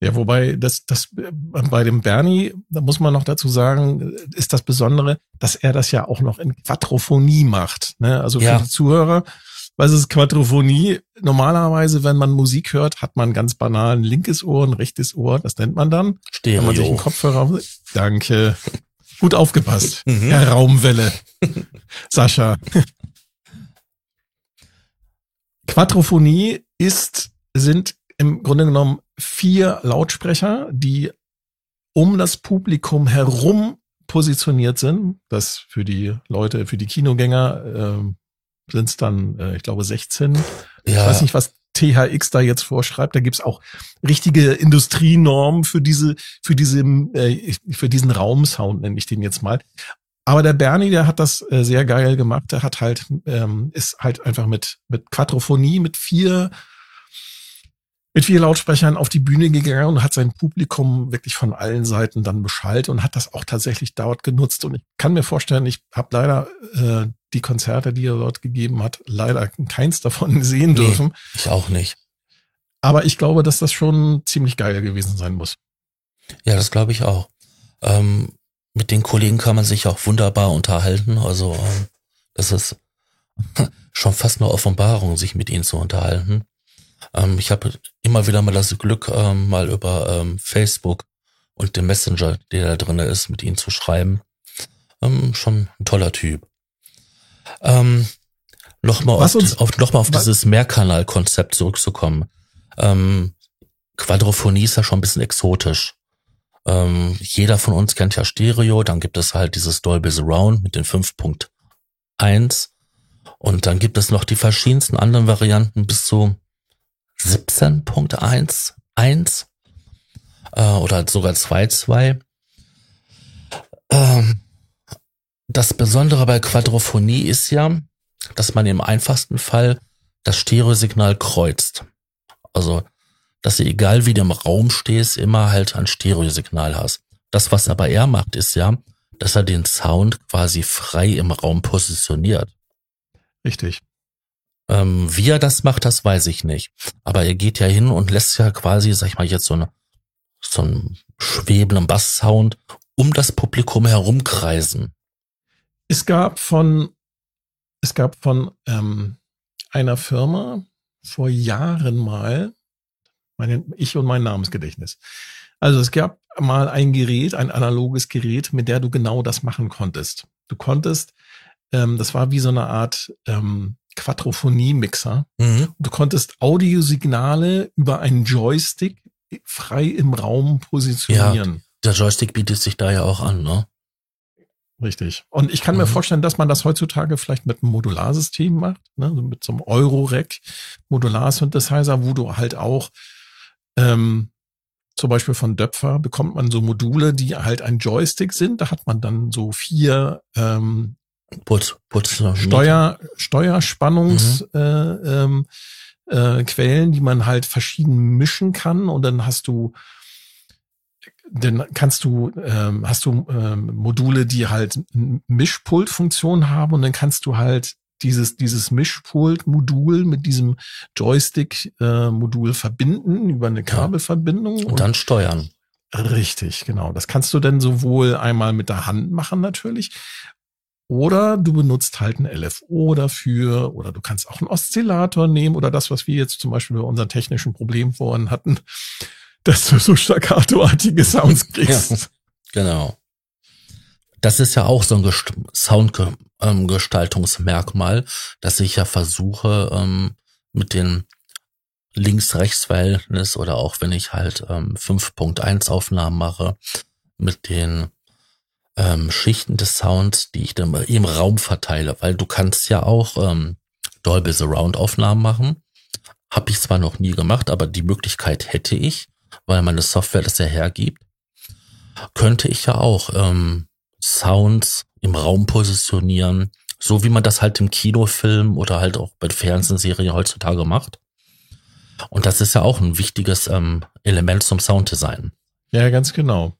Ja, wobei das, das bei dem Bernie, da muss man noch dazu sagen, ist das Besondere, dass er das ja auch noch in Quadrophonie macht. Ne? Also für ja. die Zuhörer, was ist Quadrophonie? Normalerweise, wenn man Musik hört, hat man ganz banal ein linkes Ohr, ein rechtes Ohr. Das nennt man dann. Stereo. Wenn man sich einen Kopfhörer. Danke. Gut aufgepasst, mhm. Herr Raumwelle. *laughs* Sascha. Quadrophonie ist, sind im Grunde genommen vier Lautsprecher, die um das Publikum herum positioniert sind. Das für die Leute, für die Kinogänger äh, sind es dann, äh, ich glaube, 16. Ja. Ich weiß nicht, was THX da jetzt vorschreibt. Da gibt's auch richtige Industrienormen für diese, für diese, äh, für diesen Raumsound, nenne ich den jetzt mal. Aber der Bernie, der hat das äh, sehr geil gemacht. Der hat halt, ähm, ist halt einfach mit, mit Quadrophonie, mit vier mit vier Lautsprechern auf die Bühne gegangen und hat sein Publikum wirklich von allen Seiten dann beschallt und hat das auch tatsächlich dort genutzt. Und ich kann mir vorstellen, ich habe leider äh, die Konzerte, die er dort gegeben hat, leider keins davon *laughs* sehen dürfen. Nee, ich auch nicht. Aber ich glaube, dass das schon ziemlich geil gewesen sein muss. Ja, das glaube ich auch. Ähm, mit den Kollegen kann man sich auch wunderbar unterhalten. Also ähm, das ist *laughs* schon fast eine Offenbarung, sich mit ihnen zu unterhalten. Ähm, ich habe immer wieder mal das Glück, ähm, mal über ähm, Facebook und den Messenger, der da drin ist, mit ihnen zu schreiben. Ähm, schon ein toller Typ. Ähm, Nochmal auf, auf, noch mal auf dieses Mehrkanal-Konzept zurückzukommen. Ähm, Quadrophonie ist ja schon ein bisschen exotisch. Ähm, jeder von uns kennt ja Stereo, dann gibt es halt dieses Dolby Surround mit den 5.1 und dann gibt es noch die verschiedensten anderen Varianten bis zu 17.1 äh, oder sogar 2.2. Ähm, das Besondere bei Quadrophonie ist ja, dass man im einfachsten Fall das Stereosignal kreuzt. Also, dass du egal wie du im Raum stehst, immer halt ein Stereosignal hast. Das, was aber er macht, ist ja, dass er den Sound quasi frei im Raum positioniert. Richtig. Ähm, wie er das macht, das weiß ich nicht. Aber er geht ja hin und lässt ja quasi, sag ich mal, jetzt so, eine, so einen schwebenden Basssound um das Publikum herumkreisen. Es gab von, es gab von ähm, einer Firma vor Jahren mal, meine, ich und mein Namensgedächtnis. Also es gab mal ein Gerät, ein analoges Gerät, mit der du genau das machen konntest. Du konntest, ähm, das war wie so eine Art ähm, Quadrophonie-Mixer. Mhm. Du konntest Audiosignale über einen Joystick frei im Raum positionieren. Ja, der Joystick bietet sich da ja auch an, ne? Richtig. Und ich kann mhm. mir vorstellen, dass man das heutzutage vielleicht mit einem Modularsystem macht, ne? Also mit so einem Euro-Rack Modular-Synthesizer, wo du halt auch ähm, zum Beispiel von Döpfer bekommt man so Module, die halt ein Joystick sind. Da hat man dann so vier ähm, Putz, Putz Steuer, Steuerspannungsquellen, mhm. äh, ähm, äh, Quellen, die man halt verschieden mischen kann. Und dann hast du dann kannst du, ähm, hast du ähm, Module, die halt Mischpult-Funktion haben und dann kannst du halt dieses, dieses Mischpult-Modul mit diesem Joystick-Modul äh, verbinden über eine Kabelverbindung. Und, und dann steuern. Richtig, genau. Das kannst du dann sowohl einmal mit der Hand machen natürlich, oder du benutzt halt ein LFO dafür, oder du kannst auch einen Oszillator nehmen, oder das, was wir jetzt zum Beispiel bei unseren technischen Problemen vorhin hatten, *laughs* dass du so staccatoartige Sounds *laughs* kriegst. Ja, genau. Das ist ja auch so ein Soundgestaltungsmerkmal, dass ich ja versuche, ähm, mit den Links-Rechts-Verhältnis oder auch wenn ich halt ähm, 5.1 Aufnahmen mache, mit den ähm, Schichten des Sounds, die ich dann im Raum verteile, weil du kannst ja auch ähm, Dolby Surround Aufnahmen machen. Habe ich zwar noch nie gemacht, aber die Möglichkeit hätte ich weil meine Software das ja hergibt, könnte ich ja auch ähm, Sounds im Raum positionieren, so wie man das halt im Kinofilm oder halt auch bei Fernsehserien heutzutage macht. Und das ist ja auch ein wichtiges ähm, Element zum Sounddesign. Ja, ganz genau.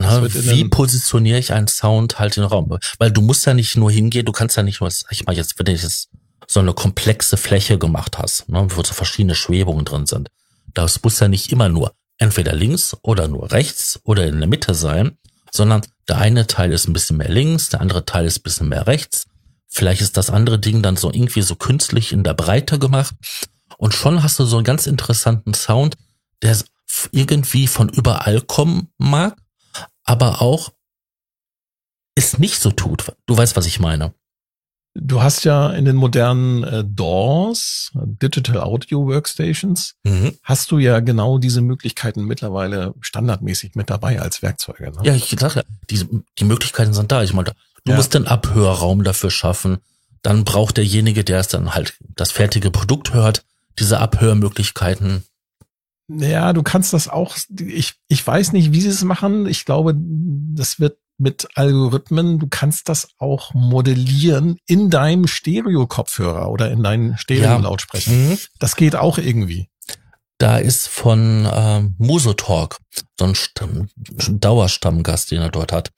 Na, wie positioniere ich einen Sound halt in den Raum? Weil du musst ja nicht nur hingehen, du kannst ja nicht nur, ich mal jetzt, wenn du jetzt so eine komplexe Fläche gemacht hast, ne, wo so verschiedene Schwebungen drin sind, das muss ja nicht immer nur entweder links oder nur rechts oder in der Mitte sein, sondern der eine Teil ist ein bisschen mehr links, der andere Teil ist ein bisschen mehr rechts. Vielleicht ist das andere Ding dann so irgendwie so künstlich in der Breite gemacht. Und schon hast du so einen ganz interessanten Sound, der irgendwie von überall kommen mag, aber auch es nicht so tut. Du weißt, was ich meine. Du hast ja in den modernen äh, DAWs, Digital Audio Workstations, mhm. hast du ja genau diese Möglichkeiten mittlerweile standardmäßig mit dabei als Werkzeuge. Ne? Ja, ich sage ja, die, die Möglichkeiten sind da. Ich meine, du ja. musst den Abhörraum dafür schaffen. Dann braucht derjenige, der es dann halt das fertige Produkt hört, diese Abhörmöglichkeiten. Ja, du kannst das auch, ich, ich weiß nicht, wie sie es machen. Ich glaube, das wird mit Algorithmen, du kannst das auch modellieren in deinem Stereo-Kopfhörer oder in deinen Stereo-Lautsprecher. Ja. Mhm. Das geht auch irgendwie. Da ist von ähm, Musotalk so ein Stamm, Dauerstammgast, den er dort hat.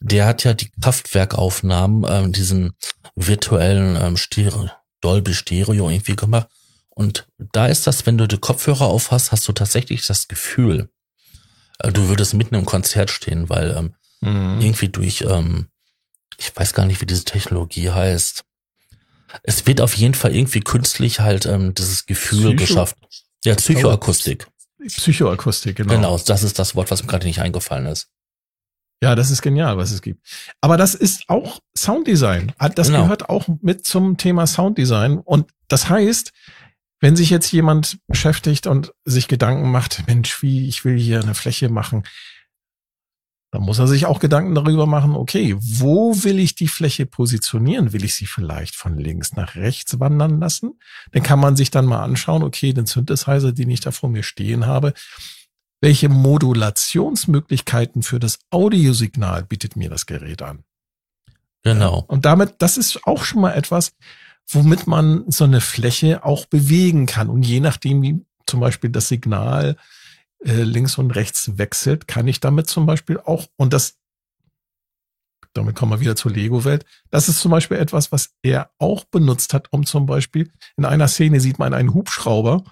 Der hat ja die Kraftwerkaufnahmen, ähm, diesen virtuellen ähm, Stereo, Dolby Stereo irgendwie gemacht. Und da ist das, wenn du die Kopfhörer aufhast, hast du tatsächlich das Gefühl, äh, du würdest mitten im Konzert stehen, weil ähm, Mhm. Irgendwie durch, ähm, ich weiß gar nicht, wie diese Technologie heißt. Es wird auf jeden Fall irgendwie künstlich halt ähm, dieses Gefühl Psycho geschafft. Ja, Psychoakustik. Psychoakustik, genau. Genau, das ist das Wort, was mir gerade nicht eingefallen ist. Ja, das ist genial, was es gibt. Aber das ist auch Sounddesign. Ah, das genau. gehört auch mit zum Thema Sounddesign. Und das heißt, wenn sich jetzt jemand beschäftigt und sich Gedanken macht, Mensch, wie, ich will hier eine Fläche machen, dann muss er sich auch Gedanken darüber machen, okay, wo will ich die Fläche positionieren? Will ich sie vielleicht von links nach rechts wandern lassen? Dann kann man sich dann mal anschauen, okay, den Synthesizer, den ich da vor mir stehen habe, welche Modulationsmöglichkeiten für das Audiosignal bietet mir das Gerät an? Genau. Und damit, das ist auch schon mal etwas, womit man so eine Fläche auch bewegen kann. Und je nachdem, wie zum Beispiel das Signal äh, links und rechts wechselt, kann ich damit zum Beispiel auch, und das, damit kommen wir wieder zur Lego-Welt, das ist zum Beispiel etwas, was er auch benutzt hat, um zum Beispiel, in einer Szene sieht man einen Hubschrauber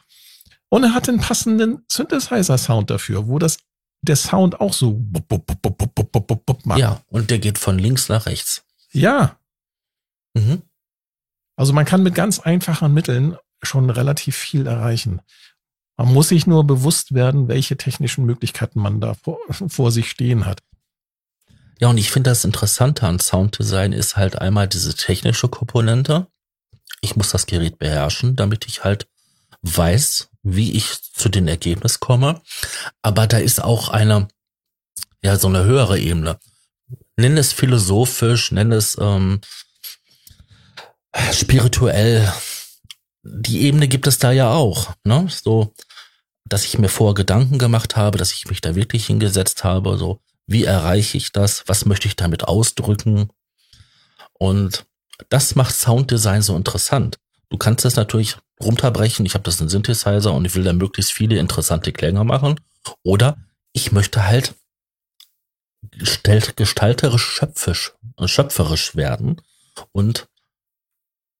und er hat einen passenden Synthesizer-Sound dafür, wo das der Sound auch so macht. Ja, und der geht von links nach rechts. Ja. Mhm. Also man kann mit ganz einfachen Mitteln schon relativ viel erreichen. Man muss sich nur bewusst werden, welche technischen Möglichkeiten man da vor, *laughs* vor sich stehen hat. Ja, und ich finde das Interessante an Sounddesign ist halt einmal diese technische Komponente. Ich muss das Gerät beherrschen, damit ich halt weiß, wie ich zu den Ergebnis komme. Aber da ist auch eine, ja, so eine höhere Ebene. Nenn es philosophisch, nenn es ähm, spirituell. Die Ebene gibt es da ja auch, ne? So, dass ich mir vorher Gedanken gemacht habe, dass ich mich da wirklich hingesetzt habe, so, wie erreiche ich das? Was möchte ich damit ausdrücken? Und das macht Sounddesign so interessant. Du kannst das natürlich runterbrechen. Ich habe das in Synthesizer und ich will da möglichst viele interessante Klänge machen. Oder ich möchte halt gestalterisch schöpfisch, schöpferisch werden und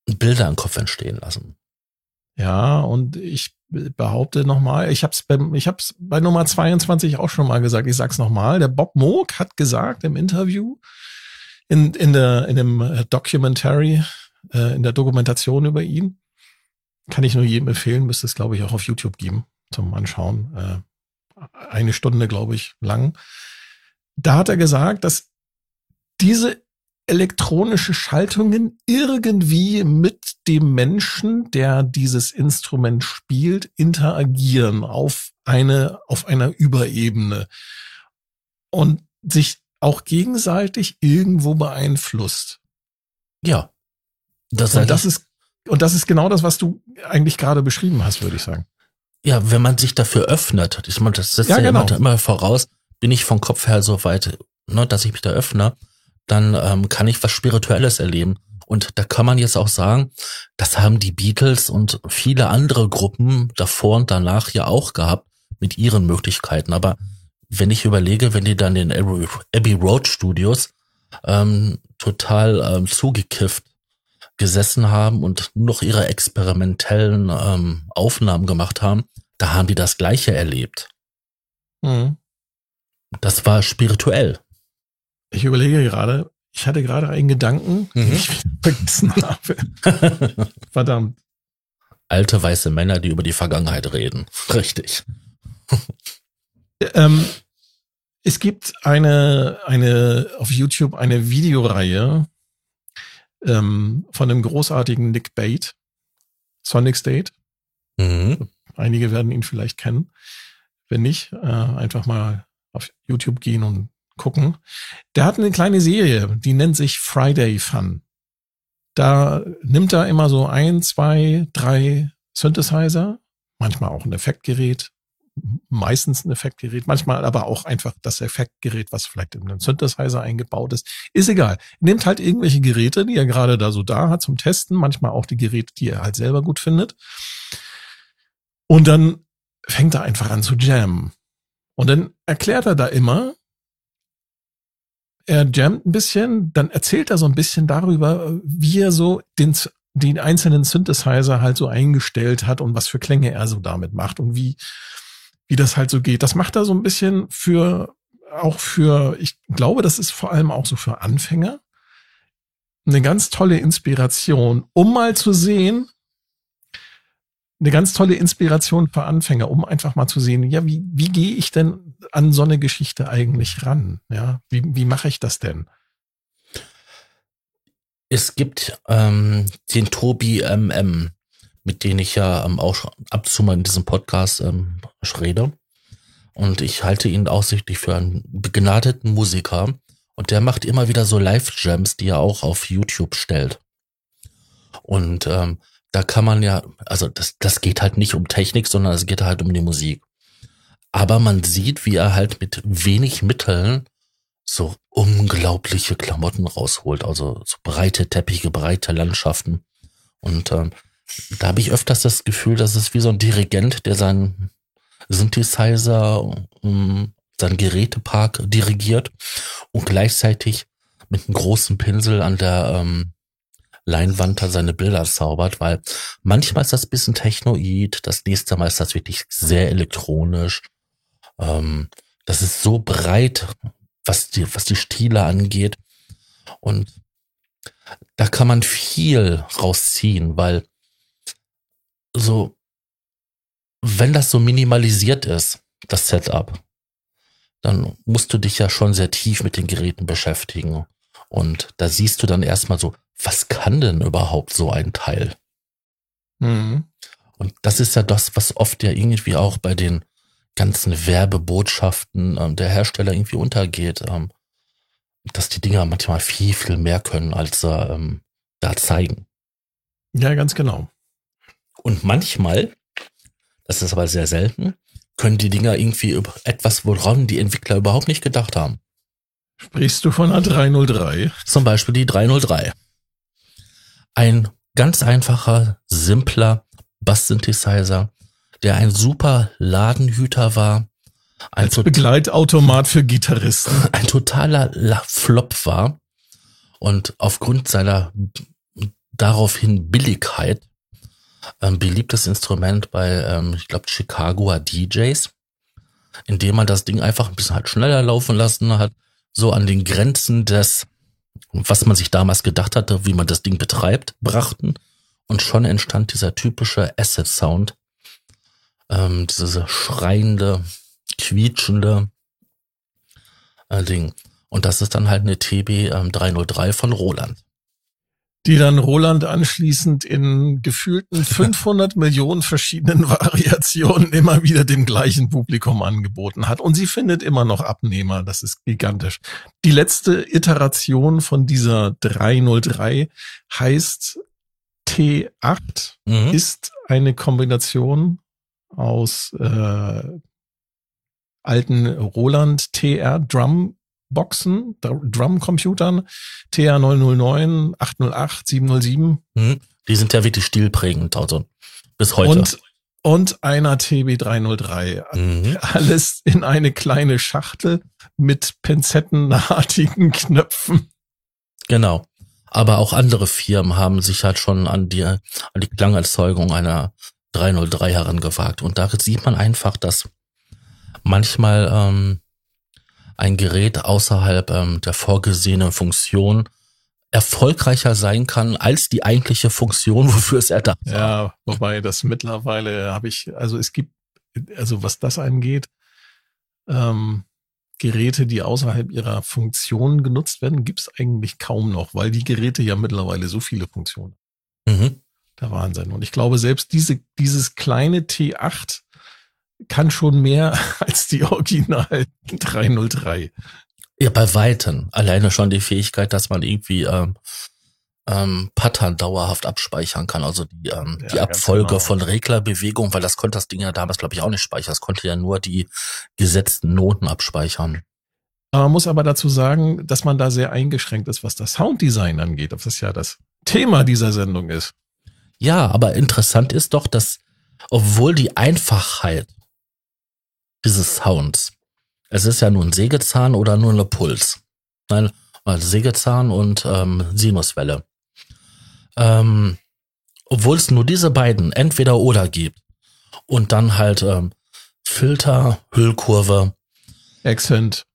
Bilder im Kopf entstehen lassen. Ja, und ich behaupte nochmal, ich habe es beim, ich hab's bei Nummer 22 auch schon mal gesagt, ich sag's nochmal, der Bob Moog hat gesagt im Interview, in, in, der, in dem äh, Documentary, äh, in der Dokumentation über ihn, kann ich nur jedem empfehlen, müsste es, glaube ich, auch auf YouTube geben zum Anschauen. Äh, eine Stunde, glaube ich, lang. Da hat er gesagt, dass diese elektronische Schaltungen irgendwie mit dem Menschen, der dieses Instrument spielt, interagieren auf eine, auf einer Überebene und sich auch gegenseitig irgendwo beeinflusst. Ja. Das, und das ist, und das ist genau das, was du eigentlich gerade beschrieben hast, würde ich sagen. Ja, wenn man sich dafür öffnet, ich meine, das setzt ja, ja genau. immer voraus, bin ich vom Kopf her so weit, ne, dass ich mich da öffne dann ähm, kann ich was Spirituelles erleben. Und da kann man jetzt auch sagen, das haben die Beatles und viele andere Gruppen davor und danach ja auch gehabt mit ihren Möglichkeiten. Aber wenn ich überlege, wenn die dann in Abbey Road Studios ähm, total ähm, zugekifft gesessen haben und nur noch ihre experimentellen ähm, Aufnahmen gemacht haben, da haben die das Gleiche erlebt. Mhm. Das war spirituell. Ich überlege gerade, ich hatte gerade einen Gedanken, mhm. den ich *laughs* vergessen habe. *laughs* Verdammt. Alte weiße Männer, die über die Vergangenheit reden. Richtig. ähm, es gibt eine, eine, auf YouTube eine Videoreihe ähm, von dem großartigen Nick Bate, Sonic State. Mhm. Einige werden ihn vielleicht kennen. Wenn nicht, äh, einfach mal auf YouTube gehen und gucken. Der hat eine kleine Serie, die nennt sich Friday Fun. Da nimmt er immer so ein, zwei, drei Synthesizer, manchmal auch ein Effektgerät, meistens ein Effektgerät, manchmal aber auch einfach das Effektgerät, was vielleicht in einem Synthesizer eingebaut ist. Ist egal. Nimmt halt irgendwelche Geräte, die er gerade da so da hat zum Testen, manchmal auch die Geräte, die er halt selber gut findet. Und dann fängt er einfach an zu jammen. Und dann erklärt er da immer, er jammt ein bisschen, dann erzählt er so ein bisschen darüber, wie er so den, den einzelnen Synthesizer halt so eingestellt hat und was für Klänge er so damit macht und wie, wie das halt so geht. Das macht er so ein bisschen für, auch für, ich glaube, das ist vor allem auch so für Anfänger. Eine ganz tolle Inspiration, um mal zu sehen, eine ganz tolle Inspiration für Anfänger, um einfach mal zu sehen, ja, wie, wie gehe ich denn an so eine Geschichte eigentlich ran? Ja, wie, wie mache ich das denn? Es gibt ähm, den Tobi MM, mit dem ich ja ähm, auch ab und zu mal in diesem Podcast ähm, rede. Und ich halte ihn aussichtlich für einen begnadeten Musiker. Und der macht immer wieder so Live-Jams, die er auch auf YouTube stellt. Und ähm, da kann man ja, also das, das geht halt nicht um Technik, sondern es geht halt um die Musik. Aber man sieht, wie er halt mit wenig Mitteln so unglaubliche Klamotten rausholt, also so breite Teppiche, breite Landschaften. Und ähm, da habe ich öfters das Gefühl, dass es wie so ein Dirigent, der seinen Synthesizer, um, ähm, seinen Gerätepark dirigiert und gleichzeitig mit einem großen Pinsel an der ähm, Leinwand da seine Bilder zaubert, weil manchmal ist das bisschen technoid, das nächste Mal ist das wirklich sehr elektronisch. Ähm, das ist so breit, was die, was die Stile angeht. Und da kann man viel rausziehen, weil so, wenn das so minimalisiert ist, das Setup, dann musst du dich ja schon sehr tief mit den Geräten beschäftigen. Und da siehst du dann erstmal so, was kann denn überhaupt so ein Teil? Mhm. Und das ist ja das, was oft ja irgendwie auch bei den ganzen Werbebotschaften ähm, der Hersteller irgendwie untergeht, ähm, dass die Dinger manchmal viel, viel mehr können, als sie ähm, da zeigen. Ja, ganz genau. Und manchmal, das ist aber sehr selten, können die Dinger irgendwie über etwas, woran die Entwickler überhaupt nicht gedacht haben. Sprichst du von einer 303? Zum Beispiel die 303. Ein ganz einfacher, simpler Bass-Synthesizer, der ein super Ladenhüter war, Ein Als Begleitautomat für Gitarristen. *laughs* Ein totaler Flop war. Und aufgrund seiner daraufhin Billigkeit ähm, beliebtes Instrument bei, ähm, ich glaube, Chicagoer DJs, indem man das Ding einfach ein bisschen halt schneller laufen lassen hat, so an den Grenzen des, was man sich damals gedacht hatte, wie man das Ding betreibt, brachten. Und schon entstand dieser typische Acid-Sound, ähm, dieses schreiende, quietschende äh, Ding. Und das ist dann halt eine TB ähm, 303 von Roland die dann Roland anschließend in gefühlten *laughs* 500 Millionen verschiedenen *laughs* Variationen immer wieder dem gleichen Publikum angeboten hat. Und sie findet immer noch Abnehmer. Das ist gigantisch. Die letzte Iteration von dieser 303 heißt T8, mhm. ist eine Kombination aus äh, alten Roland TR Drum Boxen, Drumcomputern, TR909, 808, 707. Hm, die sind ja wirklich stilprägend, also bis heute. Und, und einer TB303. Mhm. Alles in eine kleine Schachtel mit pinzettenartigen Knöpfen. Genau. Aber auch andere Firmen haben sich halt schon an die, an die Klangerzeugung einer 303 herangewagt. Und da sieht man einfach, dass manchmal ähm, ein Gerät außerhalb ähm, der vorgesehenen Funktion erfolgreicher sein kann als die eigentliche Funktion, *laughs* wofür es erdacht war. Ja, wobei das mittlerweile habe ich, also es gibt, also was das angeht, ähm, Geräte, die außerhalb ihrer Funktion genutzt werden, gibt es eigentlich kaum noch, weil die Geräte ja mittlerweile so viele Funktionen. Mhm. Der Wahnsinn. Und ich glaube, selbst diese, dieses kleine T8 kann schon mehr *laughs* als die Original 303. Ja, bei Weitem. Alleine schon die Fähigkeit, dass man irgendwie ähm, ähm, Pattern dauerhaft abspeichern kann. Also die, ähm, ja, die Abfolge genau. von Reglerbewegungen, weil das konnte das Ding ja damals, glaube ich, auch nicht speichern. Es konnte ja nur die gesetzten Noten abspeichern. Man muss aber dazu sagen, dass man da sehr eingeschränkt ist, was das Sounddesign angeht, ob das ja das Thema dieser Sendung ist. Ja, aber interessant ist doch, dass obwohl die Einfachheit dieses Sounds. Es ist ja nur ein Sägezahn oder nur eine Puls. Nein, also Sägezahn und ähm, Sinuswelle. Ähm, obwohl es nur diese beiden entweder oder gibt und dann halt ähm, Filter, Hüllkurve. Accent.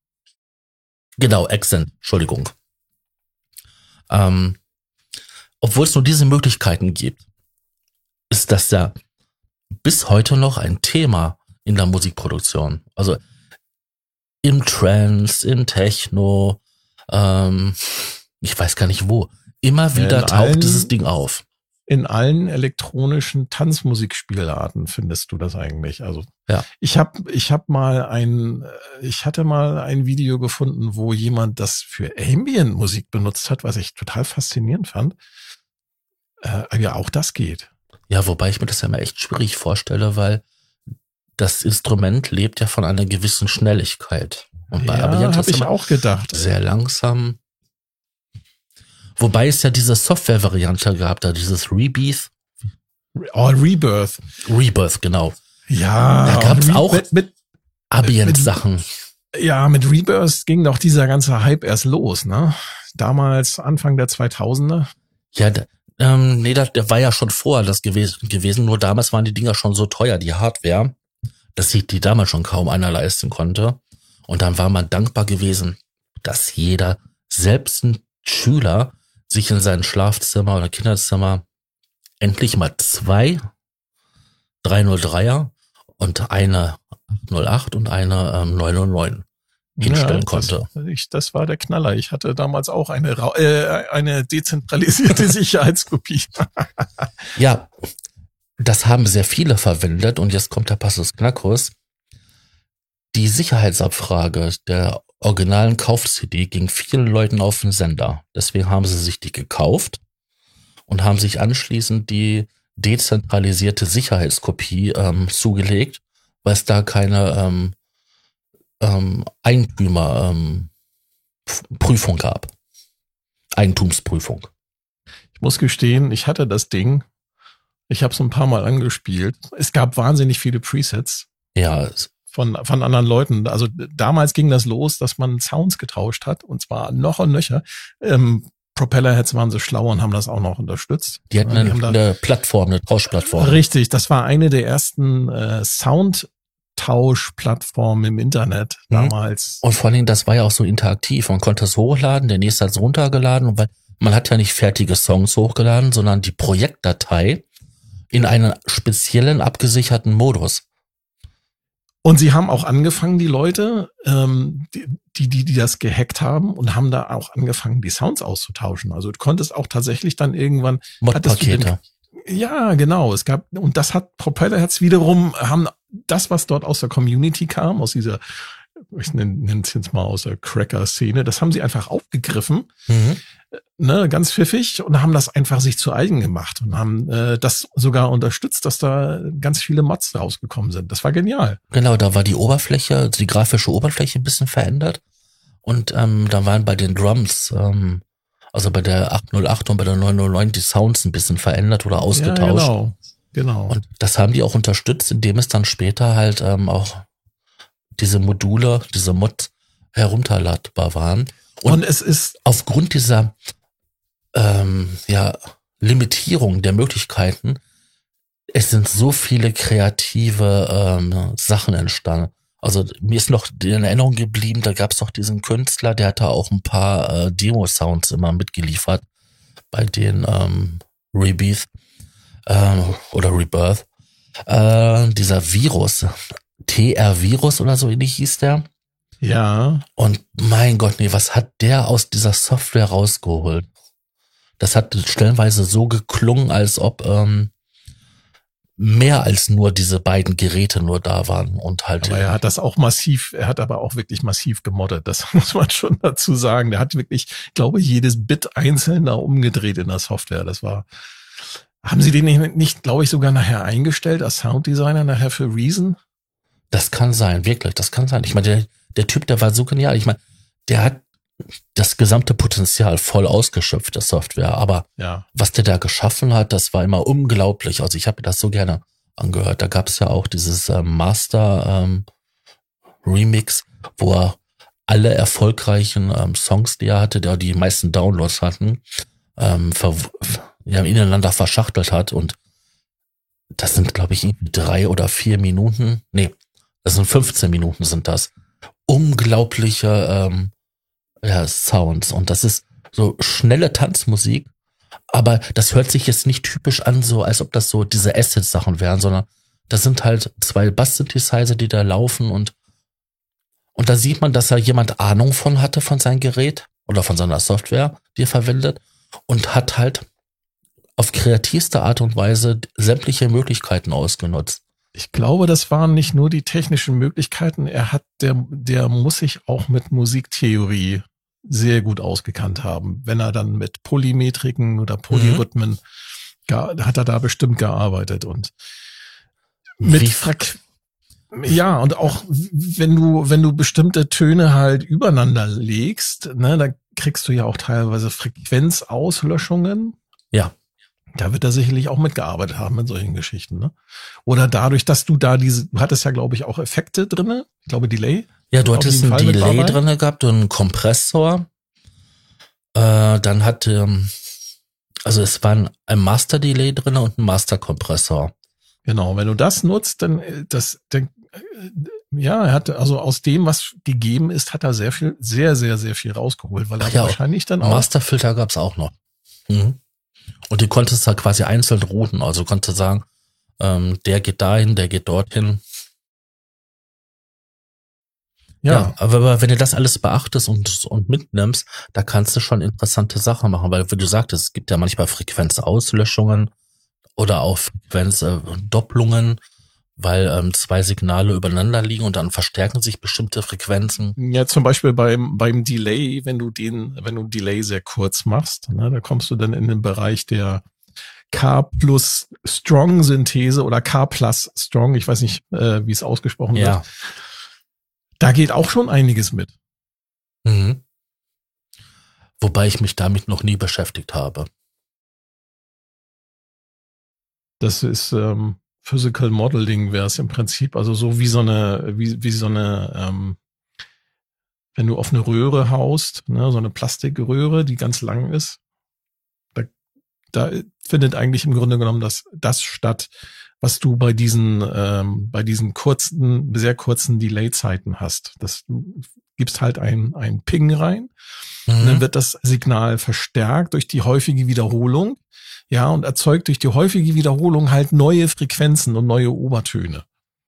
Genau, Accent, Entschuldigung. Ähm, obwohl es nur diese Möglichkeiten gibt, ist das ja bis heute noch ein Thema in der Musikproduktion. Also im Trance, im Techno, ähm, ich weiß gar nicht wo. Immer wieder taucht allen, dieses Ding auf. In allen elektronischen Tanzmusikspielarten findest du das eigentlich. Also ja. ich habe ich hab mal ein ich hatte mal ein Video gefunden, wo jemand das für Ambient Musik benutzt hat, was ich total faszinierend fand. Äh, ja, auch das geht. Ja, wobei ich mir das ja mal echt schwierig vorstelle, weil das Instrument lebt ja von einer gewissen Schnelligkeit. Und bei ja, Abiyant habe ich auch gedacht. Sehr langsam. Wobei es ja diese Software-Variante gab, da dieses Rebirth. Oh, Rebirth. Rebirth, genau. Ja. Da gab es auch mit, mit Ambient-Sachen. Ja, mit Rebirth ging doch dieser ganze Hype erst los, ne? Damals, Anfang der 2000er. Ja, ähm, nee, der, der war ja schon vorher das gewesen, gewesen, nur damals waren die Dinger schon so teuer, die Hardware dass sich die damals schon kaum einer leisten konnte. Und dann war man dankbar gewesen, dass jeder, selbst ein Schüler, sich in sein Schlafzimmer oder Kinderzimmer endlich mal zwei 303er und eine 808 und eine ähm, 909 hinstellen ja, konnte. Das, ich, das war der Knaller. Ich hatte damals auch eine, äh, eine dezentralisierte *laughs* Sicherheitskopie. ja, das haben sehr viele verwendet und jetzt kommt der Passus Knackus. Die Sicherheitsabfrage der originalen Kauf-CD ging vielen Leuten auf den Sender. Deswegen haben sie sich die gekauft und haben sich anschließend die dezentralisierte Sicherheitskopie ähm, zugelegt, weil es da keine ähm, ähm, Eigentümerprüfung ähm, gab. Eigentumsprüfung. Ich muss gestehen, ich hatte das Ding ich habe es ein paar Mal angespielt. Es gab wahnsinnig viele Presets. Ja. von, von anderen Leuten. Also damals ging das los, dass man Sounds getauscht hat und zwar noch und nöcher. Ähm, Propellerheads waren so schlau und haben das auch noch unterstützt. Die hatten eine, die eine Plattform, eine Tauschplattform. Richtig, das war eine der ersten äh, Sound Tauschplattform im Internet mhm. damals. Und vor allen Dingen, das war ja auch so interaktiv. Man konnte es hochladen, der nächste hat es runtergeladen, weil man hat ja nicht fertige Songs hochgeladen, sondern die Projektdatei in einen speziellen abgesicherten Modus. Und sie haben auch angefangen, die Leute, ähm, die, die, die das gehackt haben und haben da auch angefangen, die Sounds auszutauschen. Also du konntest auch tatsächlich dann irgendwann. Mod-Pakete. Ja, genau. Es gab, und das hat Propellerherz wiederum, haben das, was dort aus der Community kam, aus dieser, ich nenne es jetzt mal aus der Cracker-Szene, das haben sie einfach aufgegriffen, mhm. ne, ganz pfiffig und haben das einfach sich zu eigen gemacht und haben äh, das sogar unterstützt, dass da ganz viele Mods rausgekommen sind. Das war genial. Genau, da war die Oberfläche, also die grafische Oberfläche ein bisschen verändert und ähm, da waren bei den Drums ähm, also bei der 808 und bei der 909 die Sounds ein bisschen verändert oder ausgetauscht. Ja, genau. Genau. Und das haben die auch unterstützt, indem es dann später halt ähm, auch diese Module, diese Mods herunterladbar waren. Und, und es ist aufgrund dieser ähm, ja, Limitierung der Möglichkeiten, es sind so viele kreative ähm, Sachen entstanden. Also mir ist noch in Erinnerung geblieben, da gab es doch diesen Künstler, der hat da auch ein paar äh, Demo-Sounds immer mitgeliefert bei den ähm, Rebirth äh, oder Rebirth. Äh, dieser Virus, TR-Virus oder so ähnlich hieß der. Ja. Und mein Gott, nee, was hat der aus dieser Software rausgeholt? Das hat stellenweise so geklungen, als ob ähm, mehr als nur diese beiden Geräte nur da waren und halt. Aber er hat das auch massiv, er hat aber auch wirklich massiv gemoddet. Das *laughs* muss man schon dazu sagen. Der hat wirklich, glaube ich, jedes Bit einzeln da umgedreht in der Software. Das war, haben Sie den nicht, nicht glaube ich, sogar nachher eingestellt als Sounddesigner nachher für Reason? Das kann sein, wirklich, das kann sein. Ich meine, der, der Typ, der war so genial. Ich meine, der hat das gesamte Potenzial voll ausgeschöpft, der Software. Aber ja. was der da geschaffen hat, das war immer unglaublich. Also ich habe mir das so gerne angehört. Da gab es ja auch dieses ähm, Master ähm, Remix, wo er alle erfolgreichen ähm, Songs, die er hatte, der die meisten Downloads hatten, ähm, ver ja, ineinander verschachtelt hat. Und das sind, glaube ich, drei oder vier Minuten. Nee, das sind 15 Minuten sind das. Unglaubliche ähm, ja, Sounds. Und das ist so schnelle Tanzmusik, aber das hört sich jetzt nicht typisch an, so als ob das so diese Acid-Sachen wären, sondern das sind halt zwei Bass-Synthesizer, die da laufen und und da sieht man, dass da jemand Ahnung von hatte von seinem Gerät oder von seiner Software, die er verwendet und hat halt auf kreativste Art und Weise sämtliche Möglichkeiten ausgenutzt. Ich glaube, das waren nicht nur die technischen Möglichkeiten. Er hat, der, der muss sich auch mit Musiktheorie sehr gut ausgekannt haben. Wenn er dann mit Polymetriken oder Polyrhythmen, mhm. gar, hat er da bestimmt gearbeitet und mit Frag ja, und auch wenn du, wenn du bestimmte Töne halt übereinander legst, ne, dann kriegst du ja auch teilweise Frequenzauslöschungen. Ja. Da wird er sicherlich auch mitgearbeitet haben in solchen Geschichten, ne? Oder dadurch, dass du da diese, du hattest ja, glaube ich, auch Effekte drinne. Ich glaube, Delay. Ja, du hattest ein Delay drinne gehabt und einen Kompressor. Äh, dann hat, ähm, also es war ein Master Delay drinne und ein Master Kompressor. Genau, wenn du das nutzt, dann äh, das, dann, äh, ja, er hat also aus dem, was gegeben ist, hat er sehr viel, sehr, sehr, sehr viel rausgeholt, weil er ja, wahrscheinlich dann auch. Masterfilter gab's auch noch. Mhm. Und die konntest du halt quasi einzeln routen. Also konntest sagen, ähm, der geht dahin, der geht dorthin. Ja. ja, aber wenn du das alles beachtest und, und mitnimmst, da kannst du schon interessante Sachen machen, weil wie du sagtest, es gibt ja manchmal Frequenzauslöschungen oder auch Frequenzdopplungen, weil ähm, zwei Signale übereinander liegen und dann verstärken sich bestimmte Frequenzen. Ja, zum Beispiel beim, beim Delay, wenn du den, wenn du Delay sehr kurz machst, ne, da kommst du dann in den Bereich der K plus Strong Synthese oder K plus Strong, ich weiß nicht, äh, wie es ausgesprochen ja. wird. Da geht auch schon einiges mit. Mhm. Wobei ich mich damit noch nie beschäftigt habe. Das ist, ähm, Physical Modeling wäre es im Prinzip, also so wie so eine, wie, wie so eine, ähm, wenn du auf eine Röhre haust, ne, so eine Plastikröhre, die ganz lang ist, da, da findet eigentlich im Grunde genommen das, das statt, was du bei diesen, ähm, bei diesen kurzen, sehr kurzen Delay-Zeiten hast. Das, du gibst halt ein, ein Ping rein, mhm. und dann mhm. wird das Signal verstärkt durch die häufige Wiederholung, ja, und erzeugt durch die häufige Wiederholung halt neue Frequenzen und neue Obertöne.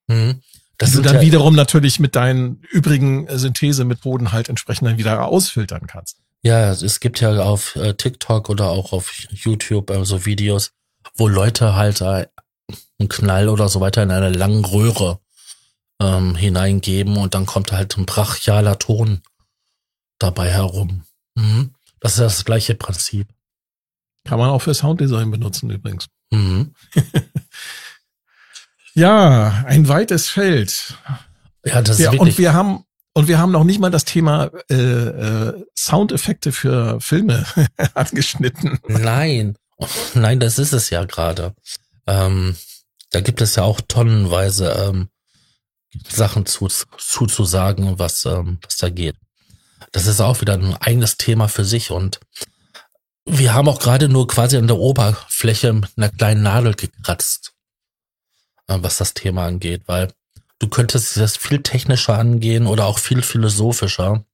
Mhm. Das die du dann ja wiederum natürlich mit deinen übrigen Synthesemethoden halt entsprechend dann wieder ausfiltern kannst. Ja, es gibt ja auf äh, TikTok oder auch auf YouTube äh, so Videos, wo Leute halt äh, einen Knall oder so weiter in eine langen Röhre ähm, hineingeben und dann kommt halt ein brachialer Ton dabei herum. Mhm. Das ist das gleiche Prinzip. Kann man auch für Sounddesign benutzen übrigens. Mhm. *laughs* ja, ein weites Feld. Ja, das ist ja, wirklich. Und wir haben und wir haben noch nicht mal das Thema äh, äh, Soundeffekte für Filme *laughs* angeschnitten. Nein, nein, das ist es ja gerade. Ähm, da gibt es ja auch tonnenweise ähm, Sachen zu, zuzusagen, was, ähm, was da geht. Das ist auch wieder ein eigenes Thema für sich und wir haben auch gerade nur quasi an der Oberfläche mit einer kleinen Nadel gekratzt, äh, was das Thema angeht, weil du könntest das viel technischer angehen oder auch viel philosophischer.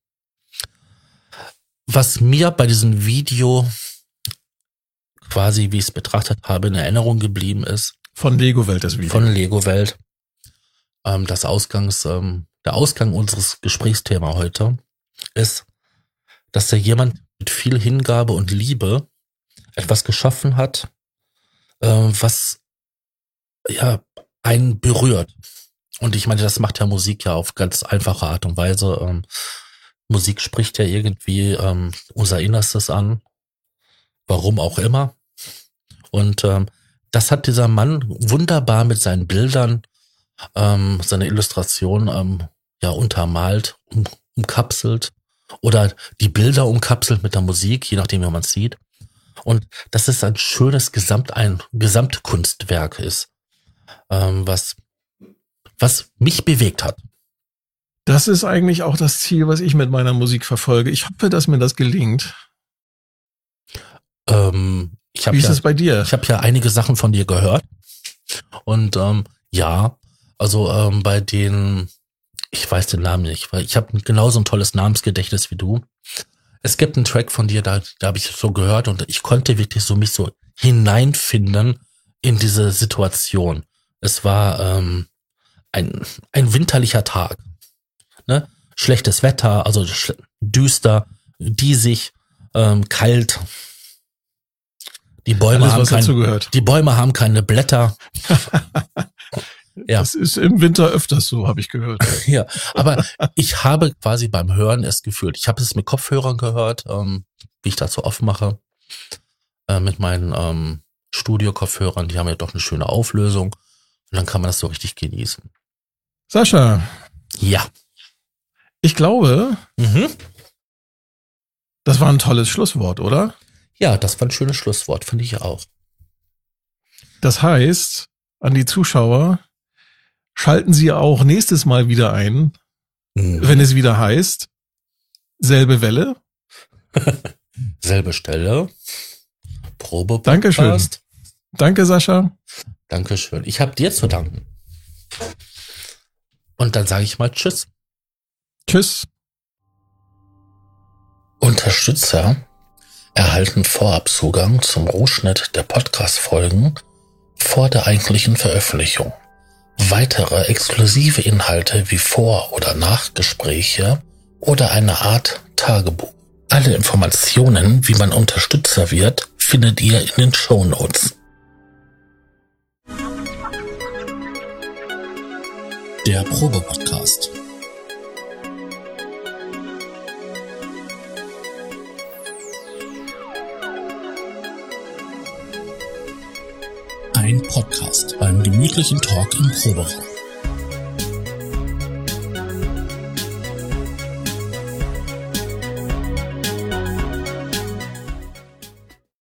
Was mir bei diesem Video quasi, wie ich es betrachtet habe, in Erinnerung geblieben ist, von Lego Welt das Video. Von Lego Welt. Ähm, das Ausgangs, ähm, der Ausgang unseres Gesprächsthema heute ist, dass da jemand mit viel Hingabe und Liebe etwas geschaffen hat, äh, was ja einen berührt. Und ich meine, das macht ja Musik ja auf ganz einfache Art und Weise. Ähm, Musik spricht ja irgendwie ähm, unser Innerstes an, warum auch immer. Und ähm, das hat dieser Mann wunderbar mit seinen Bildern, ähm, seine Illustration ähm, ja untermalt, um, umkapselt oder die Bilder umkapselt mit der Musik, je nachdem, wie man es sieht. Und dass es ein schönes Gesamt, ein Gesamtkunstwerk ist, ähm, was, was mich bewegt hat. Das ist eigentlich auch das Ziel, was ich mit meiner Musik verfolge. Ich hoffe, dass mir das gelingt. Ähm, ich Wie ist ja, es bei dir? Ich habe ja einige Sachen von dir gehört. Und ähm, ja, also ähm, bei den, ich weiß den Namen nicht, weil ich habe genauso ein tolles Namensgedächtnis wie du. Es gibt einen Track von dir, da, da habe ich so gehört und ich konnte wirklich so mich so hineinfinden in diese Situation. Es war ähm, ein, ein winterlicher Tag. Ne? Schlechtes Wetter, also düster, diesig, ähm, kalt, die Bäume, Alles, haben kein, die Bäume haben keine Blätter. *laughs* ja. Das ist im Winter öfters so, habe ich gehört. *laughs* ja, aber ich habe quasi beim Hören es gefühlt. Ich habe es mit Kopfhörern gehört, ähm, wie ich das so oft mache, äh, mit meinen ähm, Studio-Kopfhörern. Die haben ja doch eine schöne Auflösung. Und dann kann man das so richtig genießen. Sascha. Ja. Ich glaube, mhm. das war ein tolles Schlusswort, oder? Ja, das war ein schönes Schlusswort, finde ich auch. Das heißt, an die Zuschauer, schalten Sie auch nächstes Mal wieder ein, mhm. wenn es wieder heißt, selbe Welle. *laughs* selbe Stelle. Probe. Dankeschön. Danke, Sascha. Dankeschön. Ich habe dir zu danken. Und dann sage ich mal Tschüss. Tschüss. Unterstützer erhalten Vorabzugang zum Rohschnitt der Podcast-Folgen vor der eigentlichen Veröffentlichung. Weitere exklusive Inhalte wie Vor- oder Nachgespräche oder eine Art Tagebuch. Alle Informationen, wie man Unterstützer wird, findet ihr in den Show Notes. Der Probe-Podcast. Ein Podcast beim gemütlichen Talk im Proberaum.